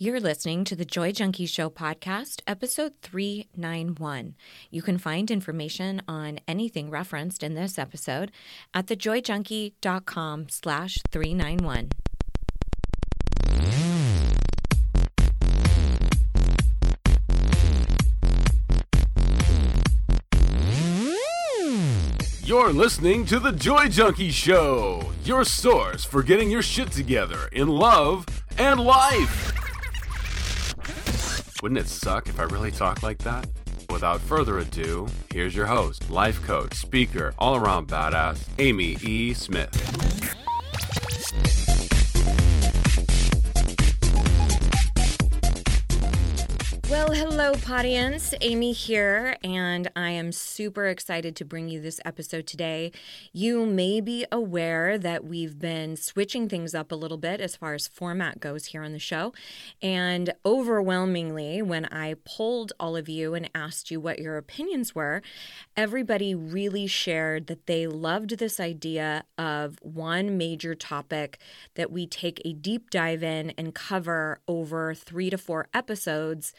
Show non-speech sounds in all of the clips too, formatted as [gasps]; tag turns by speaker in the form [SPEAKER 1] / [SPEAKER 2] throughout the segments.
[SPEAKER 1] You're listening to the Joy Junkie Show podcast, episode 391. You can find information on anything referenced in this episode at thejoyjunkie.com slash 391.
[SPEAKER 2] You're listening to The Joy Junkie Show, your source for getting your shit together in love and life. Wouldn't it suck if I really talked like that? Without further ado, here's your host, life coach, speaker, all around badass, Amy E. Smith.
[SPEAKER 1] Hello, audience. Amy here, and I am super excited to bring you this episode today. You may be aware that we've been switching things up a little bit as far as format goes here on the show. And overwhelmingly, when I polled all of you and asked you what your opinions were, everybody really shared that they loved this idea of one major topic that we take a deep dive in and cover over three to four episodes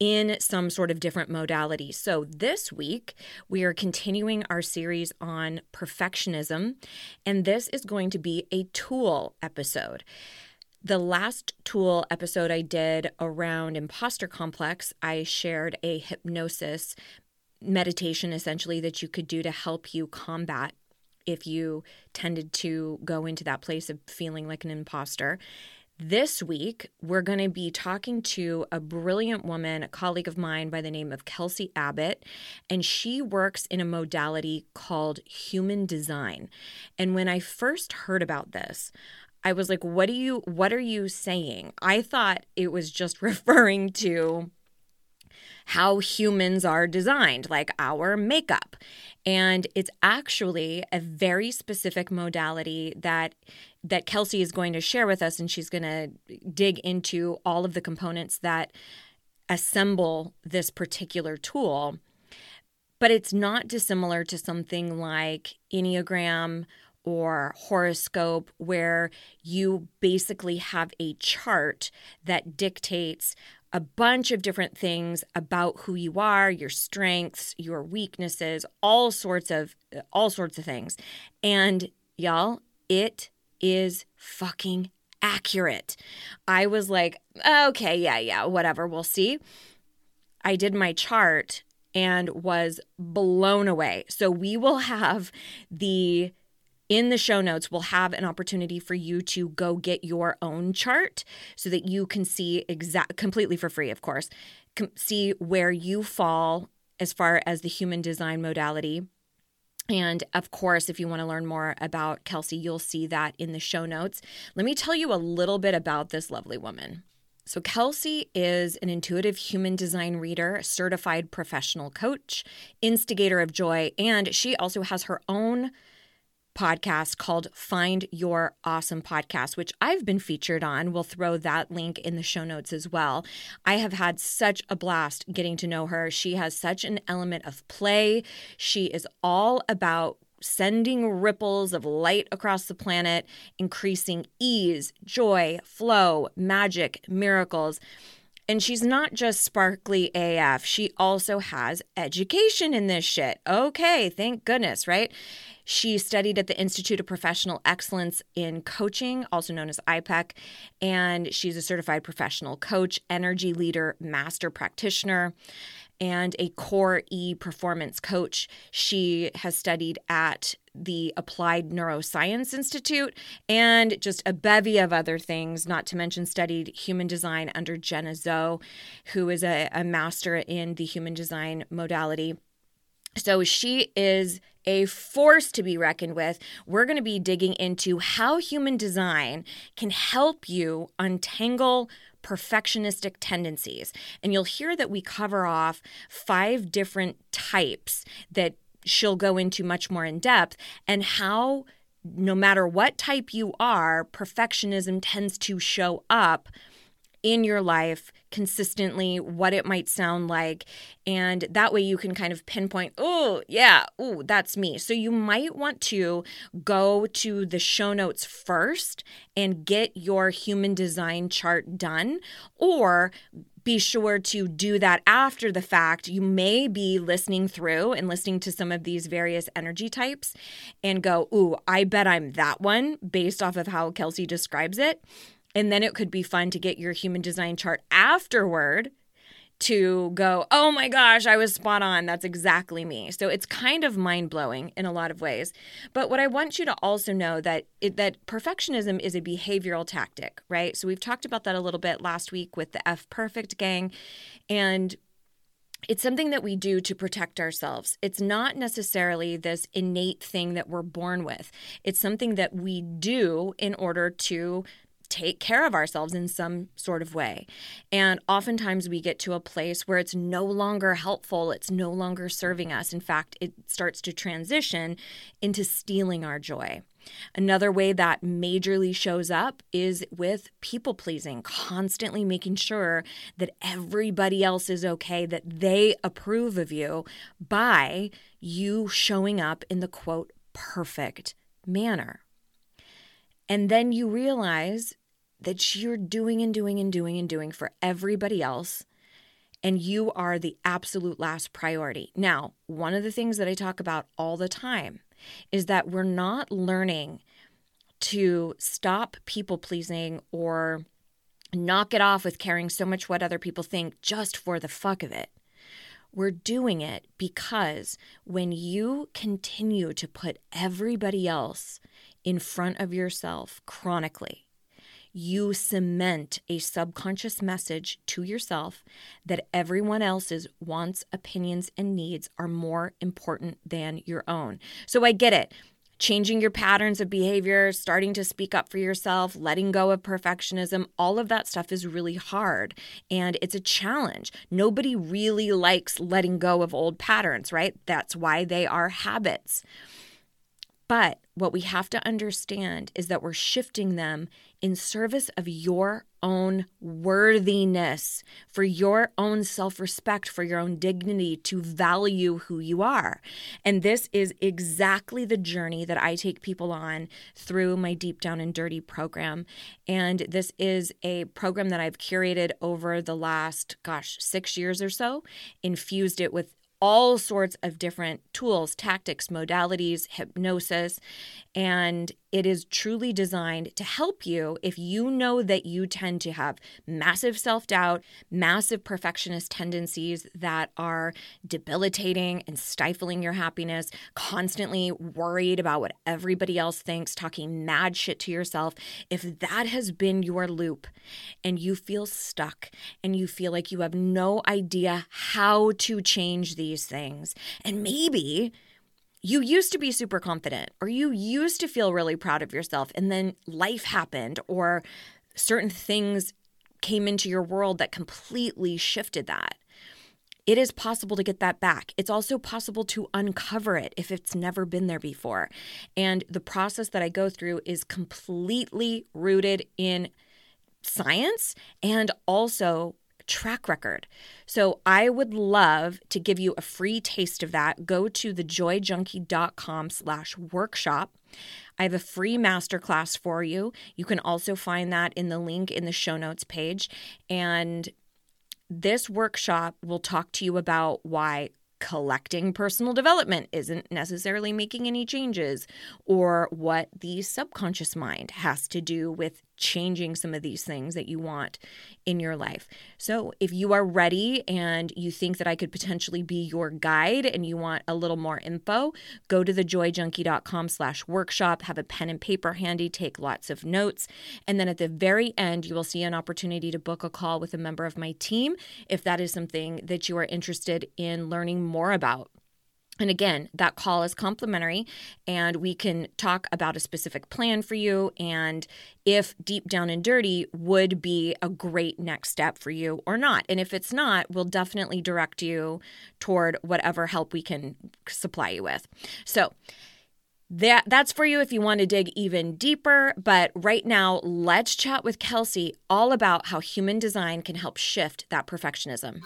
[SPEAKER 1] in some sort of different modality. So, this week we are continuing our series on perfectionism, and this is going to be a tool episode. The last tool episode I did around imposter complex, I shared a hypnosis meditation essentially that you could do to help you combat if you tended to go into that place of feeling like an imposter. This week, we're going to be talking to a brilliant woman, a colleague of mine by the name of Kelsey Abbott, and she works in a modality called human design. And when I first heard about this, I was like, what do you what are you saying? I thought it was just [laughs] referring to how humans are designed, like our makeup. And it's actually a very specific modality that that Kelsey is going to share with us, and she's going to dig into all of the components that assemble this particular tool. But it's not dissimilar to something like Enneagram or horoscope, where you basically have a chart that dictates a bunch of different things about who you are, your strengths, your weaknesses, all sorts of all sorts of things. And y'all, it is fucking accurate. I was like, okay, yeah, yeah, whatever, we'll see. I did my chart and was blown away. So we will have the in the show notes, we'll have an opportunity for you to go get your own chart so that you can see exact completely for free, of course, com- see where you fall as far as the human design modality and of course, if you want to learn more about Kelsey, you'll see that in the show notes. Let me tell you a little bit about this lovely woman. So, Kelsey is an intuitive human design reader, certified professional coach, instigator of joy, and she also has her own podcast called Find Your Awesome Podcast, which I've been featured on. We'll throw that link in the show notes as well. I have had such a blast getting to know her. She has such an element of play. She is all about sending ripples of light across the planet, increasing ease, joy, flow, magic, miracles. And she's not just sparkly AF, she also has education in this shit. Okay, thank goodness, right? She studied at the Institute of Professional Excellence in Coaching, also known as IPEC, and she's a certified professional coach, energy leader, master practitioner and a core E performance coach. She has studied at the Applied Neuroscience Institute and just a bevy of other things, not to mention studied human design under Jenna Zoe, who is a, a master in the human design modality. So she is a force to be reckoned with. We're going to be digging into how human design can help you untangle perfectionistic tendencies. And you'll hear that we cover off five different types that she'll go into much more in depth and how no matter what type you are, perfectionism tends to show up in your life consistently, what it might sound like. And that way you can kind of pinpoint, oh, yeah, oh, that's me. So you might want to go to the show notes first and get your human design chart done, or be sure to do that after the fact. You may be listening through and listening to some of these various energy types and go, Ooh, I bet I'm that one based off of how Kelsey describes it. And then it could be fun to get your human design chart afterward to go, oh my gosh, I was spot on. That's exactly me. So it's kind of mind blowing in a lot of ways. But what I want you to also know that it, that perfectionism is a behavioral tactic, right? So we've talked about that a little bit last week with the F Perfect gang, and it's something that we do to protect ourselves. It's not necessarily this innate thing that we're born with. It's something that we do in order to take care of ourselves in some sort of way. And oftentimes we get to a place where it's no longer helpful, it's no longer serving us. In fact, it starts to transition into stealing our joy. Another way that majorly shows up is with people pleasing, constantly making sure that everybody else is okay, that they approve of you by you showing up in the quote perfect manner. And then you realize that you're doing and doing and doing and doing for everybody else. And you are the absolute last priority. Now, one of the things that I talk about all the time is that we're not learning to stop people pleasing or knock it off with caring so much what other people think just for the fuck of it. We're doing it because when you continue to put everybody else in front of yourself chronically, you cement a subconscious message to yourself that everyone else's wants, opinions, and needs are more important than your own. So I get it. Changing your patterns of behavior, starting to speak up for yourself, letting go of perfectionism, all of that stuff is really hard and it's a challenge. Nobody really likes letting go of old patterns, right? That's why they are habits. But what we have to understand is that we're shifting them in service of your own worthiness, for your own self respect, for your own dignity, to value who you are. And this is exactly the journey that I take people on through my Deep Down and Dirty program. And this is a program that I've curated over the last, gosh, six years or so, infused it with all sorts of different tools, tactics, modalities, hypnosis, and it is truly designed to help you if you know that you tend to have massive self doubt, massive perfectionist tendencies that are debilitating and stifling your happiness, constantly worried about what everybody else thinks, talking mad shit to yourself. If that has been your loop and you feel stuck and you feel like you have no idea how to change these things, and maybe you used to be super confident or you used to feel really proud of yourself and then life happened or certain things came into your world that completely shifted that. It is possible to get that back. It's also possible to uncover it if it's never been there before. And the process that I go through is completely rooted in science and also track record. So I would love to give you a free taste of that. Go to thejoyjunkie.com slash workshop. I have a free masterclass for you. You can also find that in the link in the show notes page. And this workshop will talk to you about why collecting personal development isn't necessarily making any changes, or what the subconscious mind has to do with changing some of these things that you want in your life. So, if you are ready and you think that I could potentially be your guide and you want a little more info, go to thejoyjunkie.com slash workshop, have a pen and paper handy, take lots of notes. And then at the very end, you will see an opportunity to book a call with a member of my team if that is something that you are interested in learning more about. And again, that call is complimentary, and we can talk about a specific plan for you and if deep down and dirty would be a great next step for you or not. And if it's not, we'll definitely direct you toward whatever help we can supply you with. So, That that's for you if you want to dig even deeper, but right now let's chat with Kelsey all about how human design can help shift that perfectionism.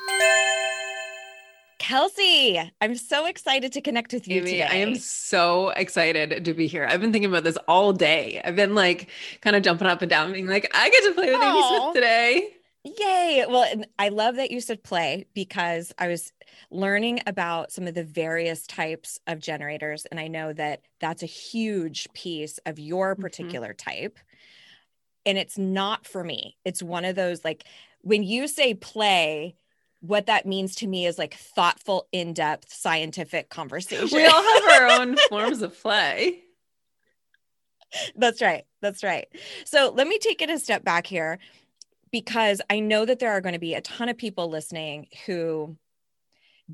[SPEAKER 1] Kelsey, I'm so excited to connect with you
[SPEAKER 3] Amy,
[SPEAKER 1] today.
[SPEAKER 3] I am so excited to be here. I've been thinking about this all day. I've been like kind of jumping up and down, being like, I get to play with Amy Smith today.
[SPEAKER 1] Yay. Well, I love that you said play because I was learning about some of the various types of generators. And I know that that's a huge piece of your
[SPEAKER 3] Mhm.
[SPEAKER 1] particular type. And it's not for me. It's one of those like when you say play, what that means to me is like thoughtful, in depth scientific conversation.
[SPEAKER 3] We all have our own [laughs] forms of play.
[SPEAKER 1] That's right. That's right. So let me take it a step back here because I know that there are going to be a ton of people listening who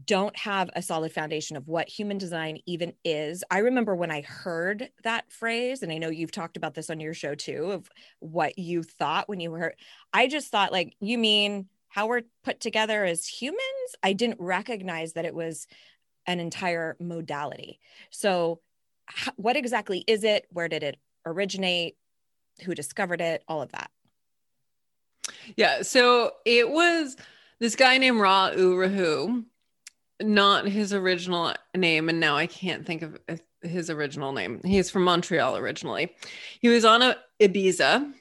[SPEAKER 1] don't have a solid foundation of what human design even is. I remember when I heard that phrase, and I know you've talked about this on your show too, of what you thought when you heard. I just thought, like, you mean how we're put together as humans? I didn't recognize that it was an entire modality. So, what exactly is it? Where did it originate? Who discovered it? All of that.
[SPEAKER 3] Yeah. So it was this guy named Ra Uru Hu, not his original name. And now I can't think of his original name. He's from Montreal originally. He was on a Ibiza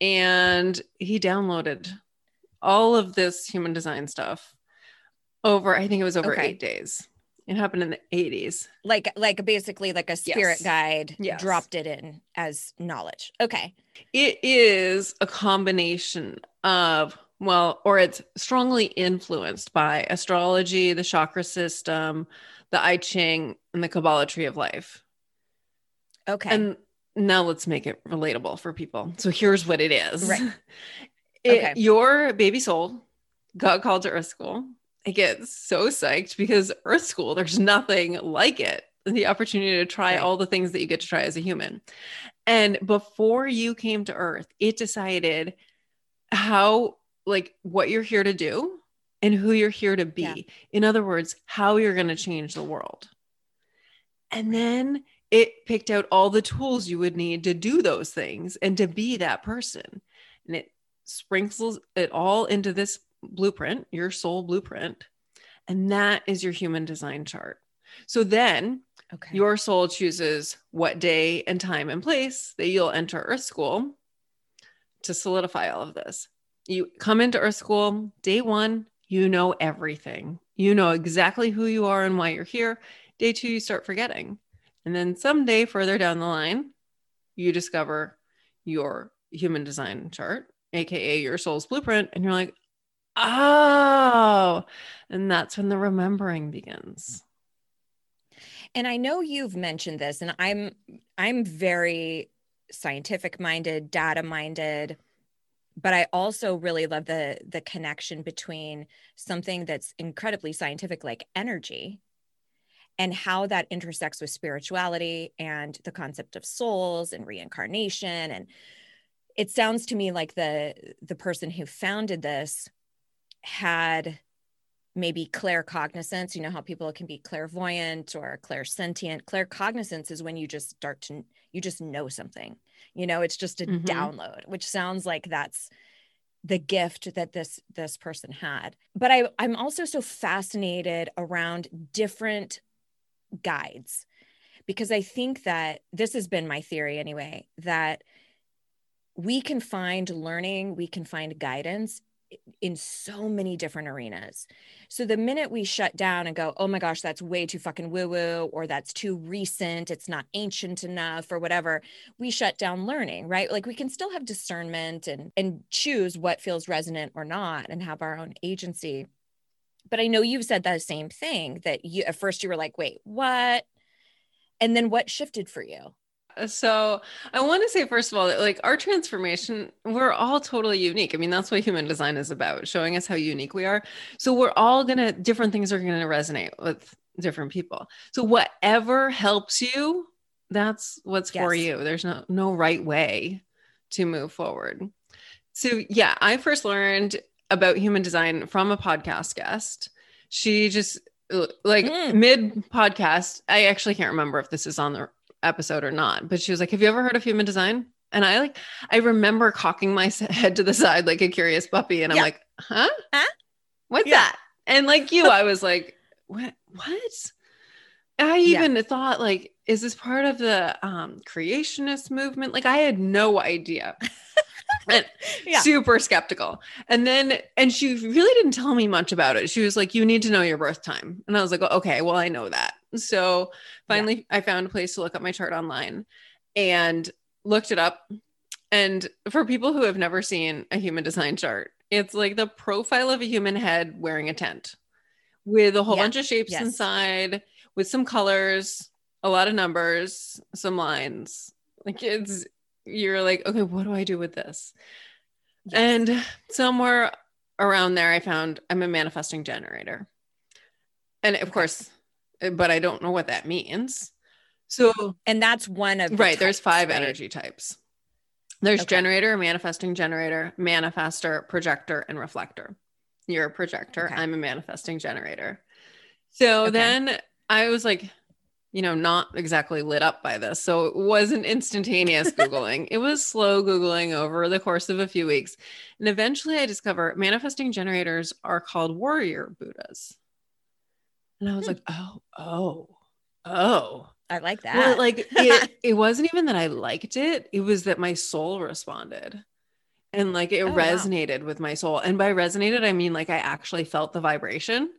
[SPEAKER 3] and he downloaded all of this human design stuff over, I think it was over
[SPEAKER 1] Okay.
[SPEAKER 3] eight days. It happened in the 80s.
[SPEAKER 1] Like, like basically, like a spirit
[SPEAKER 3] Yes.
[SPEAKER 1] guide
[SPEAKER 3] Yes.
[SPEAKER 1] dropped it in as knowledge. Okay.
[SPEAKER 3] It is a combination of, well, or it's strongly influenced by astrology, the chakra system, the I Ching, and the Kabbalah tree of life.
[SPEAKER 1] Okay.
[SPEAKER 3] And now let's make it relatable for people. So here's what it is.
[SPEAKER 1] Right. [laughs]
[SPEAKER 3] It-
[SPEAKER 1] Okay.
[SPEAKER 3] Your baby soul got called to Earth School. I get so psyched because Earth School, there's nothing like it. The opportunity to try
[SPEAKER 1] Right.
[SPEAKER 3] all the things that you get to try as a human. And before you came to Earth, it decided how, like, what you're here to do and who you're here to be.
[SPEAKER 1] Yeah.
[SPEAKER 3] In other words, how you're going to change the world. And then it picked out all the tools you would need to do those things and to be that person. And it sprinkles it all into this blueprint, your soul blueprint. And that is your human design chart. So then
[SPEAKER 1] okay.
[SPEAKER 3] your soul chooses what day and time and place that you'll enter Earth School to solidify all of this. You come into Earth School, day one, you know everything. You know exactly who you are and why you're here. Day two, you start forgetting. And then someday further down the line, you discover your human design chart, AKA your soul's blueprint. And you're like, oh, and that's when the remembering begins.
[SPEAKER 1] and I know you've mentioned this, and I'm I'm very scientific minded, data minded, but I also really love the the connection between something that's incredibly scientific, like energy, and how that intersects with spirituality and the concept of souls and reincarnation. And it sounds to me like the the person who founded this had maybe claircognizance. You know how people can be clairvoyant or clairsentient. Claircognizance is when you just start to you just know something. You know, it's just a
[SPEAKER 3] Mhm.
[SPEAKER 1] download, which sounds like that's the gift that this this person had. But I I'm also so fascinated around different guides because I think that this has been my theory anyway that we can find learning, we can find guidance in so many different arenas. So the minute we shut down and go, oh my gosh, that's way too fucking woo woo, or that's too recent, it's not ancient enough, or whatever, we shut down learning, right? Like we can still have discernment and and choose what feels resonant or not, and have our own agency. But I know you've said that same thing that you at first you were like, wait, what? And then what shifted for you?
[SPEAKER 3] So I want to say, first of all, that like our transformation, we're all totally unique. I mean, that's what human design is about, showing us how unique we are. So we're all gonna different things are gonna resonate with different people. So whatever helps you, that's what's for you. There's no no right way to move forward. So yeah, I first learned about human design from a podcast guest. She just uh, like
[SPEAKER 1] Mm.
[SPEAKER 3] mid podcast. I actually can't remember if this is on the episode or not, but she was like, Have you ever heard of human design? And I like, I remember cocking my [laughs] head to the side like a curious puppy. And I'm
[SPEAKER 1] Yeah.
[SPEAKER 3] like, Huh?
[SPEAKER 1] Huh?
[SPEAKER 3] What's
[SPEAKER 1] Yeah.
[SPEAKER 3] that? And like you, I was like, What? What? I
[SPEAKER 1] Yeah.
[SPEAKER 3] even thought, like, is this part of the um, creationist movement? Like, I had no idea. [laughs] [laughs]
[SPEAKER 1] Yeah.
[SPEAKER 3] super skeptical. And then, and she really didn't tell me much about it. She was like, you need to know your birth time. And I was like, okay, well, I know that. So finally, I found a place to look up my chart online and looked it up. And for people who have never seen a human design chart, it's like the profile of a human head wearing a tent with a whole
[SPEAKER 1] Yeah.
[SPEAKER 3] bunch of shapes
[SPEAKER 1] Yes.
[SPEAKER 3] inside, with some colors, a lot of numbers, some lines. Like it's, you're like, okay, what do I do with this?
[SPEAKER 1] Yes.
[SPEAKER 3] And somewhere around there, I found I'm a manifesting generator. And of course, uh, but I don't know what that means. So,
[SPEAKER 1] and that's one of the
[SPEAKER 3] right, there's five
[SPEAKER 1] right?
[SPEAKER 3] energy types there's
[SPEAKER 1] Okay.
[SPEAKER 3] generator, manifesting generator, manifester, projector, and reflector. You're a projector.
[SPEAKER 1] Okay.
[SPEAKER 3] I'm a manifesting generator. So
[SPEAKER 1] Okay.
[SPEAKER 3] then I was like, you know, not exactly lit up by this. So it wasn't instantaneous Googling. it was slow Googling over the course of a few weeks. And eventually I discover manifesting generators are called warrior Buddhas. And I was
[SPEAKER 1] Hmm.
[SPEAKER 3] like, oh, oh, oh.
[SPEAKER 1] I like that.
[SPEAKER 3] Well, like it, [laughs] it wasn't even that I liked it. It was that my soul responded. And like it
[SPEAKER 1] Oh, wow.
[SPEAKER 3] resonated with my soul. And by resonated, I mean like I actually felt the vibration.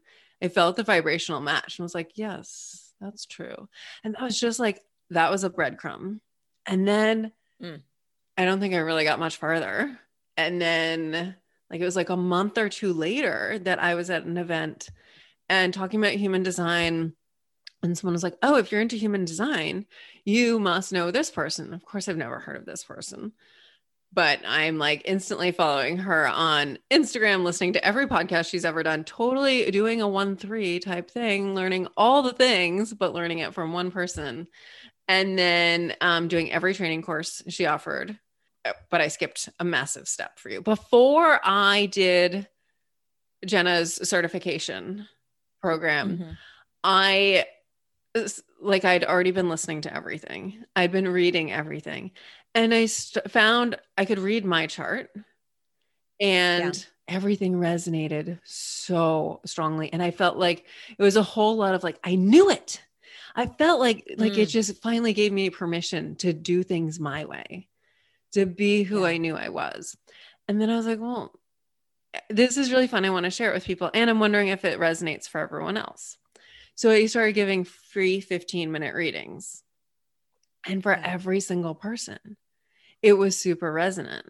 [SPEAKER 3] I felt the vibrational match and was like, yes, that's true. And that was just like, that was a breadcrumb. And then
[SPEAKER 1] Mm.
[SPEAKER 3] I don't think I really got much farther. And then like it was like a month or two later that I was at an event and talking about human design. And someone was like, Oh, if you're into human design, you must know this person. Of course, I've never heard of this person, but I'm like instantly following her on Instagram, listening to every podcast she's ever done, totally doing a one three type thing, learning all the things, but learning it from one person. And then um, doing every training course she offered. Uh, But I skipped a massive step for you. Before I did Jenna's certification program,
[SPEAKER 1] Mhm.
[SPEAKER 3] I s- like I'd already been listening to everything. I'd been reading everything. And I st- found I could read my chart and everything resonated so strongly and I felt like it was a whole lot of like I knew it. I felt like like it
[SPEAKER 1] Mm.
[SPEAKER 3] just finally gave me permission to do things my way. To be who
[SPEAKER 1] Yeah.
[SPEAKER 3] I knew I was. And then I was like, well, this is really fun. I want to share it with people. And I'm wondering if it resonates for everyone else. So I started giving free 15 minute readings. And for
[SPEAKER 1] Yeah.
[SPEAKER 3] every single person, it was super resonant.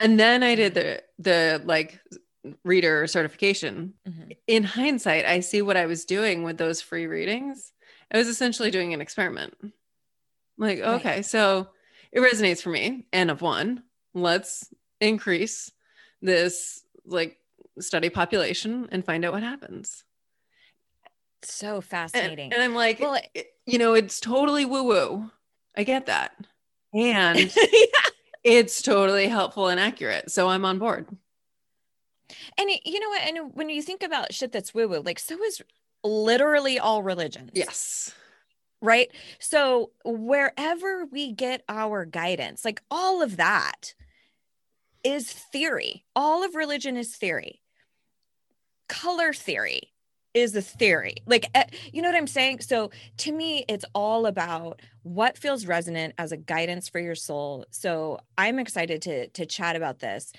[SPEAKER 3] And then I did the the like reader certification.
[SPEAKER 1] Mhm.
[SPEAKER 3] In hindsight, I see what I was doing with those free readings. I was essentially doing an experiment. Like,
[SPEAKER 1] Right.
[SPEAKER 3] okay, so it resonates for me. N of one. Let's increase this like study population and find out what happens.
[SPEAKER 1] So
[SPEAKER 3] And,
[SPEAKER 1] fascinating.
[SPEAKER 3] and I'm like,
[SPEAKER 1] Well,
[SPEAKER 3] it- you know, it's totally woo woo. I get that. And [laughs]
[SPEAKER 1] yeah.
[SPEAKER 3] it's totally helpful and accurate. So I'm on board.
[SPEAKER 1] And it- you know what? And when you think about shit that's woo woo, like so is literally all religions.
[SPEAKER 3] Yes.
[SPEAKER 1] Right. So wherever we get our guidance, like all of that is theory. All of religion is theory. Color theory is a theory. Like, eh, you know what I'm saying? So to me, it's all about what feels resonant as a guidance for your soul. So I'm excited to to chat about this.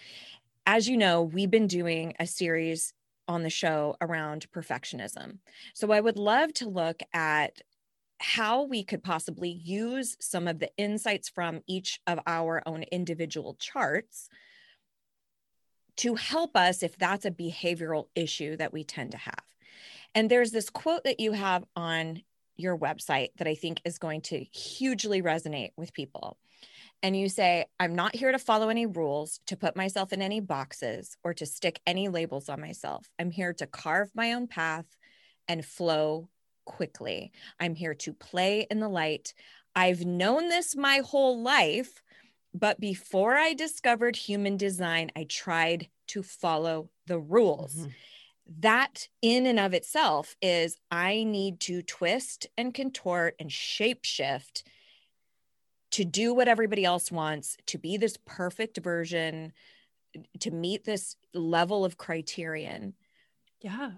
[SPEAKER 1] As you know, we've been doing a series on the show around perfectionism. So I would love to look at how we could possibly use some of the insights from each of our own individual charts to help us if that's a behavioral issue that we tend to have. And there's this quote that you have on your website that I think is going to hugely resonate with people. And you say, I'm not here to follow any rules, to put myself in any boxes, or to stick any labels on myself. I'm here to carve my own path and flow quickly. I'm here to play in the light. I've known this my whole life, but before I discovered human design, I tried to follow the rules.
[SPEAKER 3] Mhm.
[SPEAKER 1] That, in and of itself, is I need to twist and contort and shape shift to do what everybody else wants, to be this perfect version, to meet this level of criterion.
[SPEAKER 3] Yeah.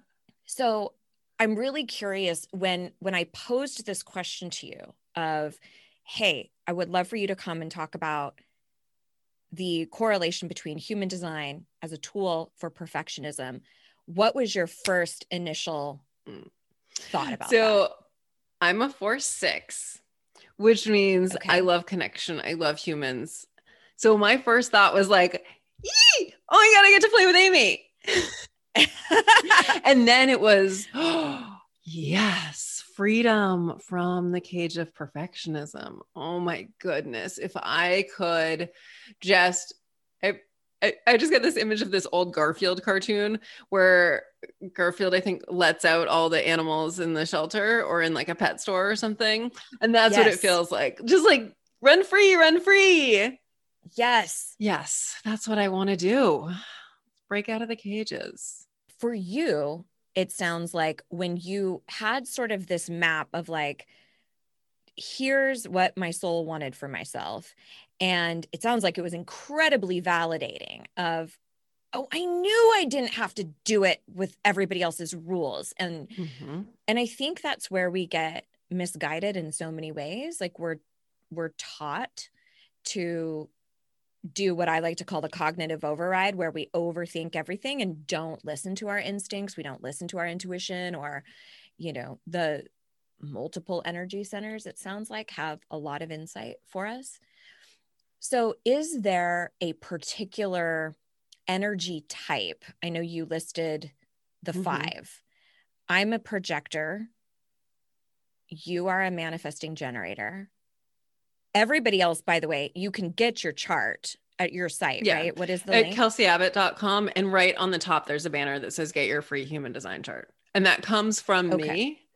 [SPEAKER 1] So I'm really curious when when I posed this question to you of, hey, I would love for you to come and talk about the correlation between human design as a tool for perfectionism. What was your first initial thought about
[SPEAKER 3] So
[SPEAKER 1] that?
[SPEAKER 3] I'm a four six, which means
[SPEAKER 1] Okay.
[SPEAKER 3] I love connection. I love humans. So my first thought was like, Yee! oh my God, I get to play with Amy. [laughs] and then it was, oh, [gasps] yes, freedom from the cage of perfectionism. Oh my goodness. If I could just, I, I, I just get this image of this old Garfield cartoon where Garfield, I think, lets out all the animals in the shelter or in like a pet store or something. And that's what it feels like. Just like run free, run free.
[SPEAKER 1] yes.
[SPEAKER 3] Yes, that's what I want to do. Break out of the cages.
[SPEAKER 1] For you, it sounds like when you had sort of this map of like, here's what my soul wanted for myself. And it sounds like it was incredibly validating of, oh, I knew I didn't have to do it with everybody else's rules. And
[SPEAKER 3] Mhm.
[SPEAKER 1] and I think that's where we get misguided in so many ways. Like we're we're taught to do what I like to call the cognitive override, where we overthink everything and don't listen to our instincts. We don't listen to our intuition or, you know, the multiple energy centers, it sounds like, have a lot of insight for us. So, is there a particular energy type? I know you listed the
[SPEAKER 3] Mhm.
[SPEAKER 1] five. I'm a projector. You are a manifesting generator. Everybody else, by the way, you can get your chart at your site,
[SPEAKER 3] Yeah.
[SPEAKER 1] right? What is the
[SPEAKER 3] At
[SPEAKER 1] link?
[SPEAKER 3] kelseyabbott.com. And right on the top, there's a banner that says get your free human design chart. And that comes from
[SPEAKER 1] Okay.
[SPEAKER 3] me.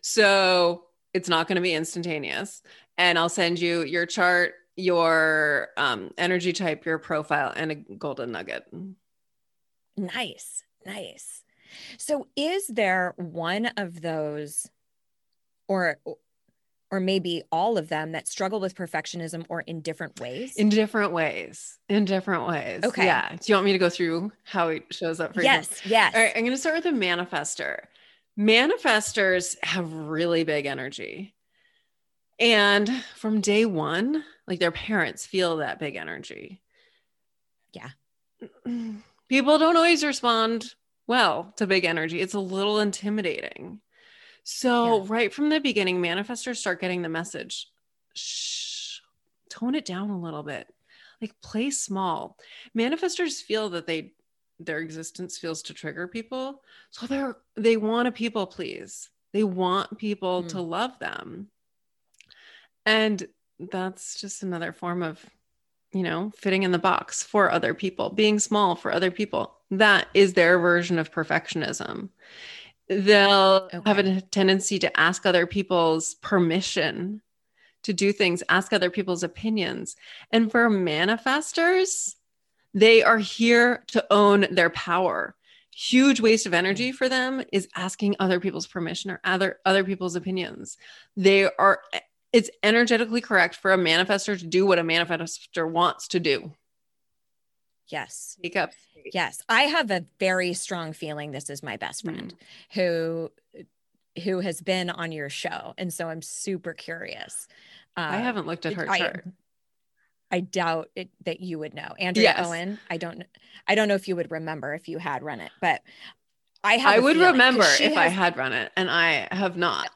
[SPEAKER 3] So it's not going to be instantaneous. And I'll send you your chart, your um, energy type, your profile, and a golden nugget.
[SPEAKER 1] Nice, nice. So is there one of those or or maybe all of them that struggle with perfectionism or in different ways?
[SPEAKER 3] In different ways. In different ways.
[SPEAKER 1] Okay.
[SPEAKER 3] Yeah. Do you want me to go through how it shows up for you?
[SPEAKER 1] yes, yes.
[SPEAKER 3] All right, I'm going to start with a manifester. Manifestors have really big energy. And from day one, like their parents feel that big energy.
[SPEAKER 1] Yeah. [clears throat]
[SPEAKER 3] People don't always respond well to big energy. It's a little intimidating. So,
[SPEAKER 1] Yeah.
[SPEAKER 3] right from the beginning, manifestors start getting the message shh, tone it down a little bit, like play small. Manifestors feel that they their existence feels to trigger people so they're they want to people please they want people
[SPEAKER 1] Mm.
[SPEAKER 3] to love them and that's just another form of you know fitting in the box for other people being small for other people. That is their version of perfectionism. They'll have a tendency to ask other people's permission to do things ask other people's opinions. And for manifestors they are here to own their power. Huge waste of energy mm. for them is asking other people's permission or other other people's opinions. They are it's energetically correct for a manifestor to do what a manifestor wants to do.
[SPEAKER 1] yes.
[SPEAKER 3] Speak up.
[SPEAKER 1] Yes. I have a very strong feeling this is my best friend who who has been on your show. And so I'm super curious.
[SPEAKER 3] I
[SPEAKER 1] Uh,
[SPEAKER 3] haven't looked at her
[SPEAKER 1] I-
[SPEAKER 3] chart.
[SPEAKER 1] I doubt it, that you would know. Andrea
[SPEAKER 3] Yes.
[SPEAKER 1] Owen, I don't I don't know if you would remember if you had run it, but I have
[SPEAKER 3] I would remember if I had run it and I have not.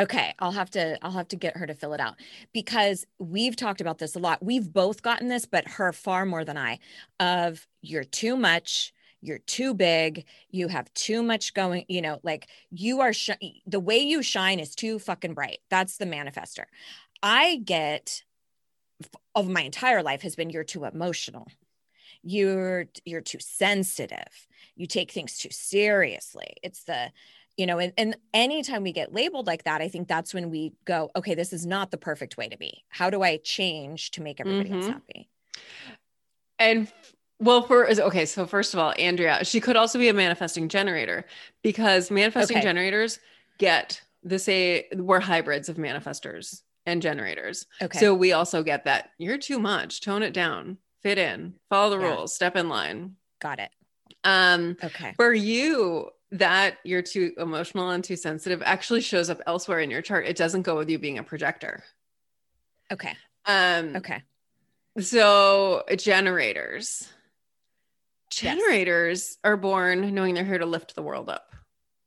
[SPEAKER 1] Okay, I'll have to I'll have to get her to fill it out because we've talked about this a lot. We've both gotten this, but her far more than I of you're too much, you're too big, you have too much going, you know, like you are shi- the way you shine is too fucking bright. That's the manifester. I get of my entire life has been you're too emotional. You're you're too sensitive. You take things too seriously. It's the you know and, and anytime we get labeled like that i think that's when we go okay this is not the perfect way to be how do i change to make everybody else
[SPEAKER 3] Mhm.
[SPEAKER 1] happy
[SPEAKER 3] And well, for okay, so first of all, Andrea, she could also be a manifesting generator because manifesting
[SPEAKER 1] Okay.
[SPEAKER 3] generators get the say we're hybrids of manifestors. and generators.
[SPEAKER 1] Okay.
[SPEAKER 3] So we also get that you're too much, tone it down, fit in, follow the
[SPEAKER 1] Yeah.
[SPEAKER 3] rules, step in line.
[SPEAKER 1] got it.
[SPEAKER 3] Um,
[SPEAKER 1] Okay.
[SPEAKER 3] for you, that you're too emotional and too sensitive actually shows up elsewhere in your chart. It doesn't go with you being a projector.
[SPEAKER 1] Okay.
[SPEAKER 3] Um,
[SPEAKER 1] Okay.
[SPEAKER 3] So generators. Generators are born knowing they're here to lift the world up.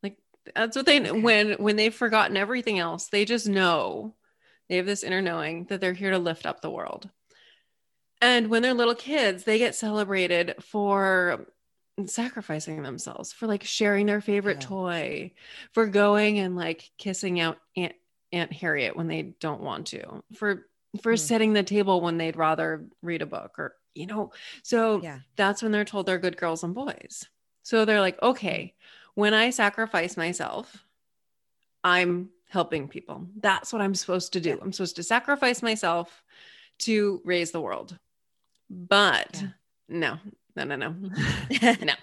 [SPEAKER 3] Like that's what they
[SPEAKER 1] Okay.
[SPEAKER 3] when when they've forgotten everything else, they just know. They have this inner knowing that they're here to lift up the world. And when they're little kids, they get celebrated for sacrificing themselves, for like sharing their favorite
[SPEAKER 1] Yeah.
[SPEAKER 3] toy, for going and like kissing out Aunt Aunt Harriet when they don't want to, for for
[SPEAKER 1] Hmm.
[SPEAKER 3] setting the table when they'd rather read a book or you know. So
[SPEAKER 1] Yeah.
[SPEAKER 3] that's when they're told they're good girls and boys. So they're like, okay, when I sacrifice myself, I'm helping people. That's what I'm supposed to do.
[SPEAKER 1] Yeah.
[SPEAKER 3] I'm supposed to sacrifice myself to raise the world. But no, no, no, no. [laughs] [laughs] no.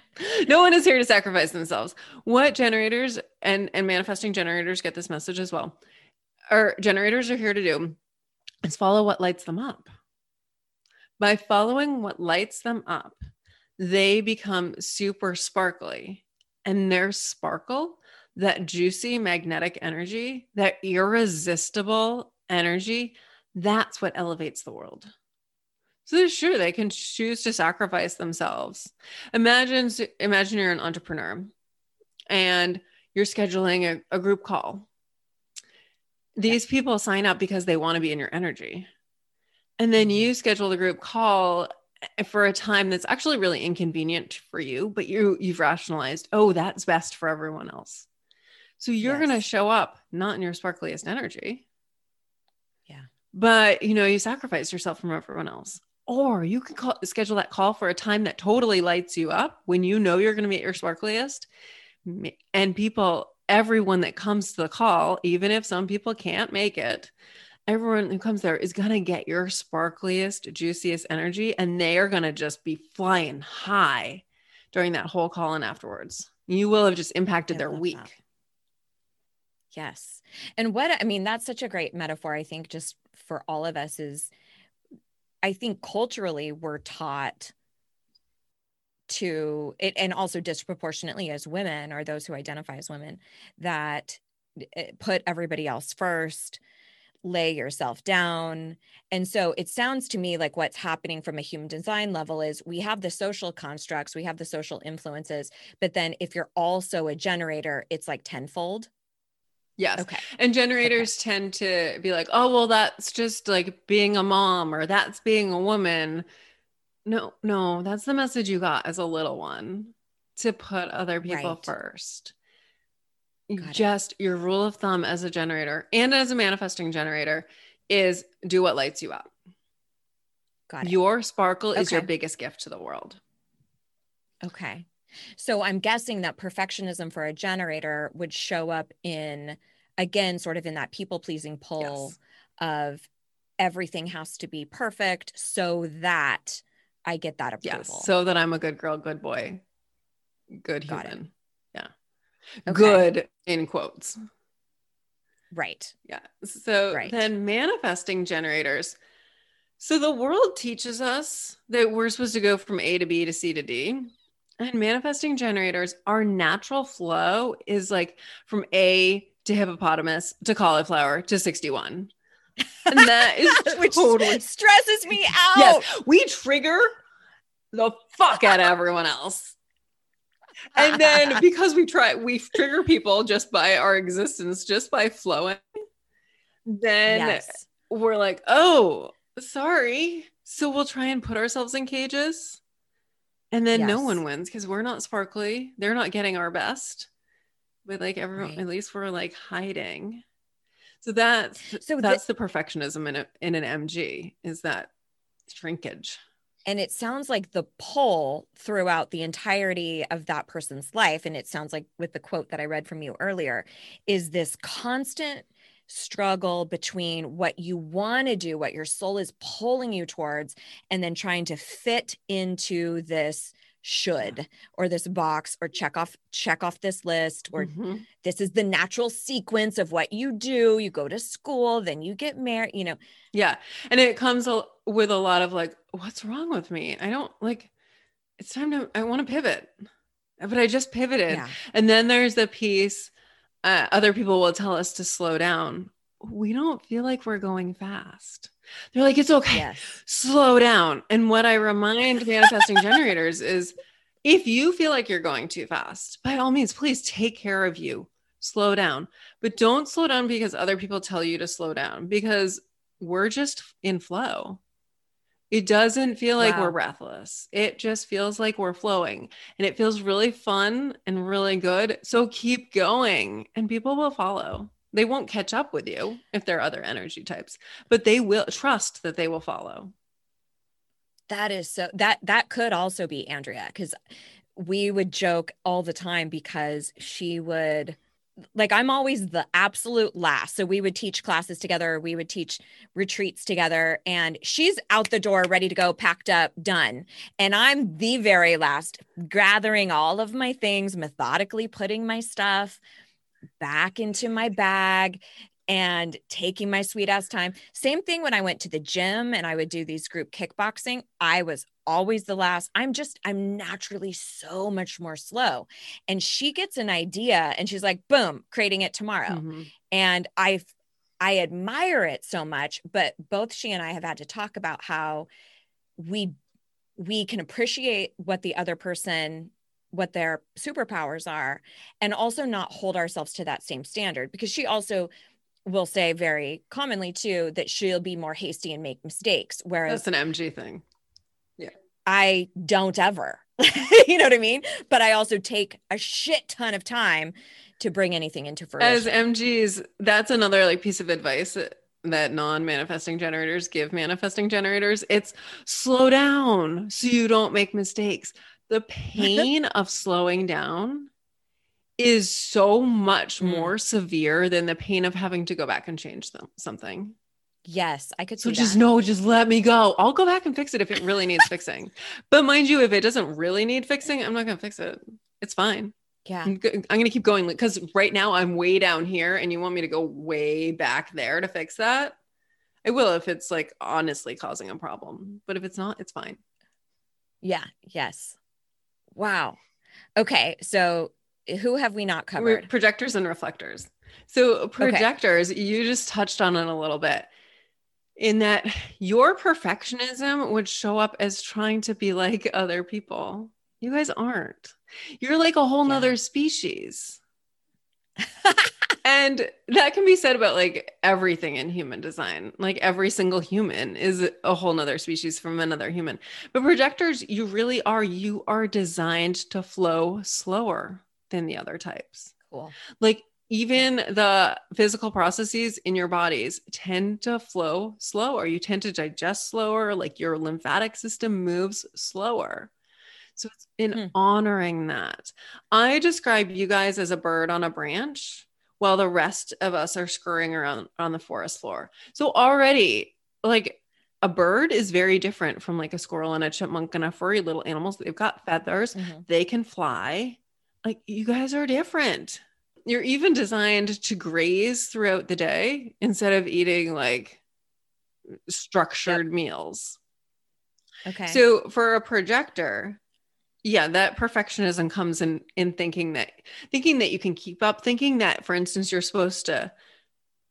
[SPEAKER 3] No one is here to sacrifice themselves. What generators and, and manifesting generators get this message as well. Or generators are here to do is follow what lights them up. By following what lights them up, they become super sparkly. And their sparkle, that juicy magnetic energy, that irresistible energy, that's what elevates the world. So sure, they can choose to sacrifice themselves. Imagine, imagine you're an entrepreneur and you're scheduling a, a group call. These people sign up because they want to be in your energy. And then mm-hmm. you schedule the group call for a time that's actually really inconvenient for you, but you you've rationalized, oh, that's best for everyone else. So you're going to show up not in your sparkliest energy.
[SPEAKER 1] Yeah.
[SPEAKER 3] But you know, you sacrifice yourself from everyone else. Or you can call, schedule that call for a time that totally lights you up when you know you're going to be at your sparkliest. And people, everyone that comes to the call, even if some people can't make it, everyone who comes there is going to get your sparkliest, juiciest energy, and they are going to just be flying high during that whole call and afterwards. You will have just impacted
[SPEAKER 1] I
[SPEAKER 3] their week.
[SPEAKER 1] that. Yes. And what I mean, that's such a great metaphor, I think, just for all of us is I think culturally we're taught to it and also disproportionately as women or those who identify as women that eh, put everybody else first lay yourself down. And so it sounds to me like what's happening from a human design level is we have the social constructs we have the social influences but then if you're also a generator it's like tenfold
[SPEAKER 3] Yes.
[SPEAKER 1] okay
[SPEAKER 3] And generators tend to be like, oh, well, that's just like being a mom or that's being a woman. No, no, that's the message you got as a little one to put other people
[SPEAKER 1] Right.
[SPEAKER 3] first.
[SPEAKER 1] Got it.
[SPEAKER 3] Just your rule of thumb as a generator and as a manifesting generator is do what lights you up.
[SPEAKER 1] got it
[SPEAKER 3] Your sparkle is your biggest gift to the world.
[SPEAKER 1] Okay. So I'm guessing that perfectionism for a generator would show up in, again, sort of in that people pleasing pull
[SPEAKER 3] Yes.
[SPEAKER 1] of everything has to be perfect so that I get that approval.
[SPEAKER 3] Yes. So that I'm a good girl, good boy, good
[SPEAKER 1] Got it.
[SPEAKER 3] human. Yeah.
[SPEAKER 1] Okay.
[SPEAKER 3] Good in quotes.
[SPEAKER 1] right.
[SPEAKER 3] Yeah. So
[SPEAKER 1] Right.
[SPEAKER 3] then manifesting generators. So the world teaches us that we're supposed to go from A to B to C to D. And manifesting generators, our natural flow is like from A to hippopotamus to cauliflower to 61. And that [laughs] is
[SPEAKER 1] Which
[SPEAKER 3] totally
[SPEAKER 1] stresses me out.
[SPEAKER 3] Yes, we trigger the fuck out of everyone else. And then [laughs] because we try, we trigger people just by our existence, just by flowing, then
[SPEAKER 1] yes.
[SPEAKER 3] we're like, oh, sorry. So we'll try and put ourselves in cages. And then no one wins because we're not sparkly. They're not getting our best. But like everyone,
[SPEAKER 1] Right.
[SPEAKER 3] at least we're like hiding. So that's
[SPEAKER 1] So the-
[SPEAKER 3] that's the perfectionism in a, in an MG is that shrinkage.
[SPEAKER 1] And it sounds like the pull throughout the entirety of that person's life, and it sounds like with the quote that I read from you earlier, is this constant struggle between what you want to do, what your soul is pulling you towards, and then trying to fit into this should or this box or check off check off this list or
[SPEAKER 3] Mhm.
[SPEAKER 1] this is the natural sequence of what you do you go to school then you get married you know
[SPEAKER 3] Yeah. And it comes a- with a lot of like, what's wrong with me? I don't like, it's time to, I want to pivot, but I just pivoted.
[SPEAKER 1] yeah
[SPEAKER 3] And then there's the piece, uh, other people will tell us to slow down. We don't feel like we're going fast. They're like, it's okay,
[SPEAKER 1] yes
[SPEAKER 3] slow down. And what I remind [laughs] manifesting generators is if you feel like you're going too fast, by all means, please take care of you, slow down, but don't slow down because other people tell you to slow down because we're just in flow. It doesn't feel like
[SPEAKER 1] Wow.
[SPEAKER 3] we're breathless. It just feels like we're flowing and it feels really fun and really good. So keep going and people will follow. They won't catch up with you if they're other energy types, but they will trust that they will follow.
[SPEAKER 1] That is so that that could also be Andrea because we would joke all the time because she would like I'm always the absolute last. So we would teach classes together, we would teach retreats together, and she's out the door, ready to go, packed up, done. And I'm the very last, gathering all of my things, methodically putting my stuff back into my bag and taking my sweet ass time. Same thing when I went to the gym and I would do these group kickboxing. I was always the last. I'm just, I'm naturally so much more slow. And she gets an idea and she's like, boom, creating it tomorrow.
[SPEAKER 3] Mhm.
[SPEAKER 1] And I, I admire it so much. But both she and I have had to talk about how we, we can appreciate what the other person what their superpowers are and also not hold ourselves to that same standard because she also will say very commonly too that she'll be more hasty and make mistakes whereas
[SPEAKER 3] That's an MG thing. Yeah.
[SPEAKER 1] I don't ever [laughs] you know what I mean but I also take a shit ton of time to bring anything into fruition.
[SPEAKER 3] As MGs, that's another like piece of advice that, that non-manifesting generators give manifesting generators. It's slow down so you don't make mistakes. The [laughs] pain of slowing down is so much
[SPEAKER 1] Mm.
[SPEAKER 3] more severe than the pain of having to go back and change them, something.
[SPEAKER 1] yes I could
[SPEAKER 3] So just
[SPEAKER 1] that.
[SPEAKER 3] no, just let me go. I'll go back and fix it if it really needs fixing. But mind you, if it doesn't really need fixing, I'm not going to fix it. It's fine.
[SPEAKER 1] yeah
[SPEAKER 3] I'm, go- I'm going to keep going because right now I'm way down here and you want me to go way back there to fix that. I will if it's like honestly causing a problem. But if it's not, it's fine.
[SPEAKER 1] yeah yes wow okay so who have we not covered
[SPEAKER 3] projectors and reflectors. So projectors, you just touched on it a little bit. In that your perfectionism would show up as trying to be like other people. You guys aren't. You're like a whole
[SPEAKER 1] Yeah.
[SPEAKER 3] nother species. [laughs] and that can be said about like everything in human design. Like every single human is a whole nother species from another human. But projectors, you really are, you are designed to flow slower than the other types.
[SPEAKER 1] cool
[SPEAKER 3] Like even the physical processes in your bodies tend to flow slower. You tend to digest slower, like your lymphatic system moves slower. So it's in
[SPEAKER 1] Hmm.
[SPEAKER 3] honoring that. I describe you guys as a bird on a branch while the rest of us are scurrying around on the forest floor. So already, like a bird is very different from like a squirrel and a chipmunk and a furry little animals. They've got feathers
[SPEAKER 1] Mhm.
[SPEAKER 3] they can fly. Like you guys are different. You're even designed to graze throughout the day instead of eating like structured meals.
[SPEAKER 1] okay
[SPEAKER 3] So for a projector, yeah, that perfectionism comes in in thinking that thinking that you can keep up, thinking that for instance you're supposed to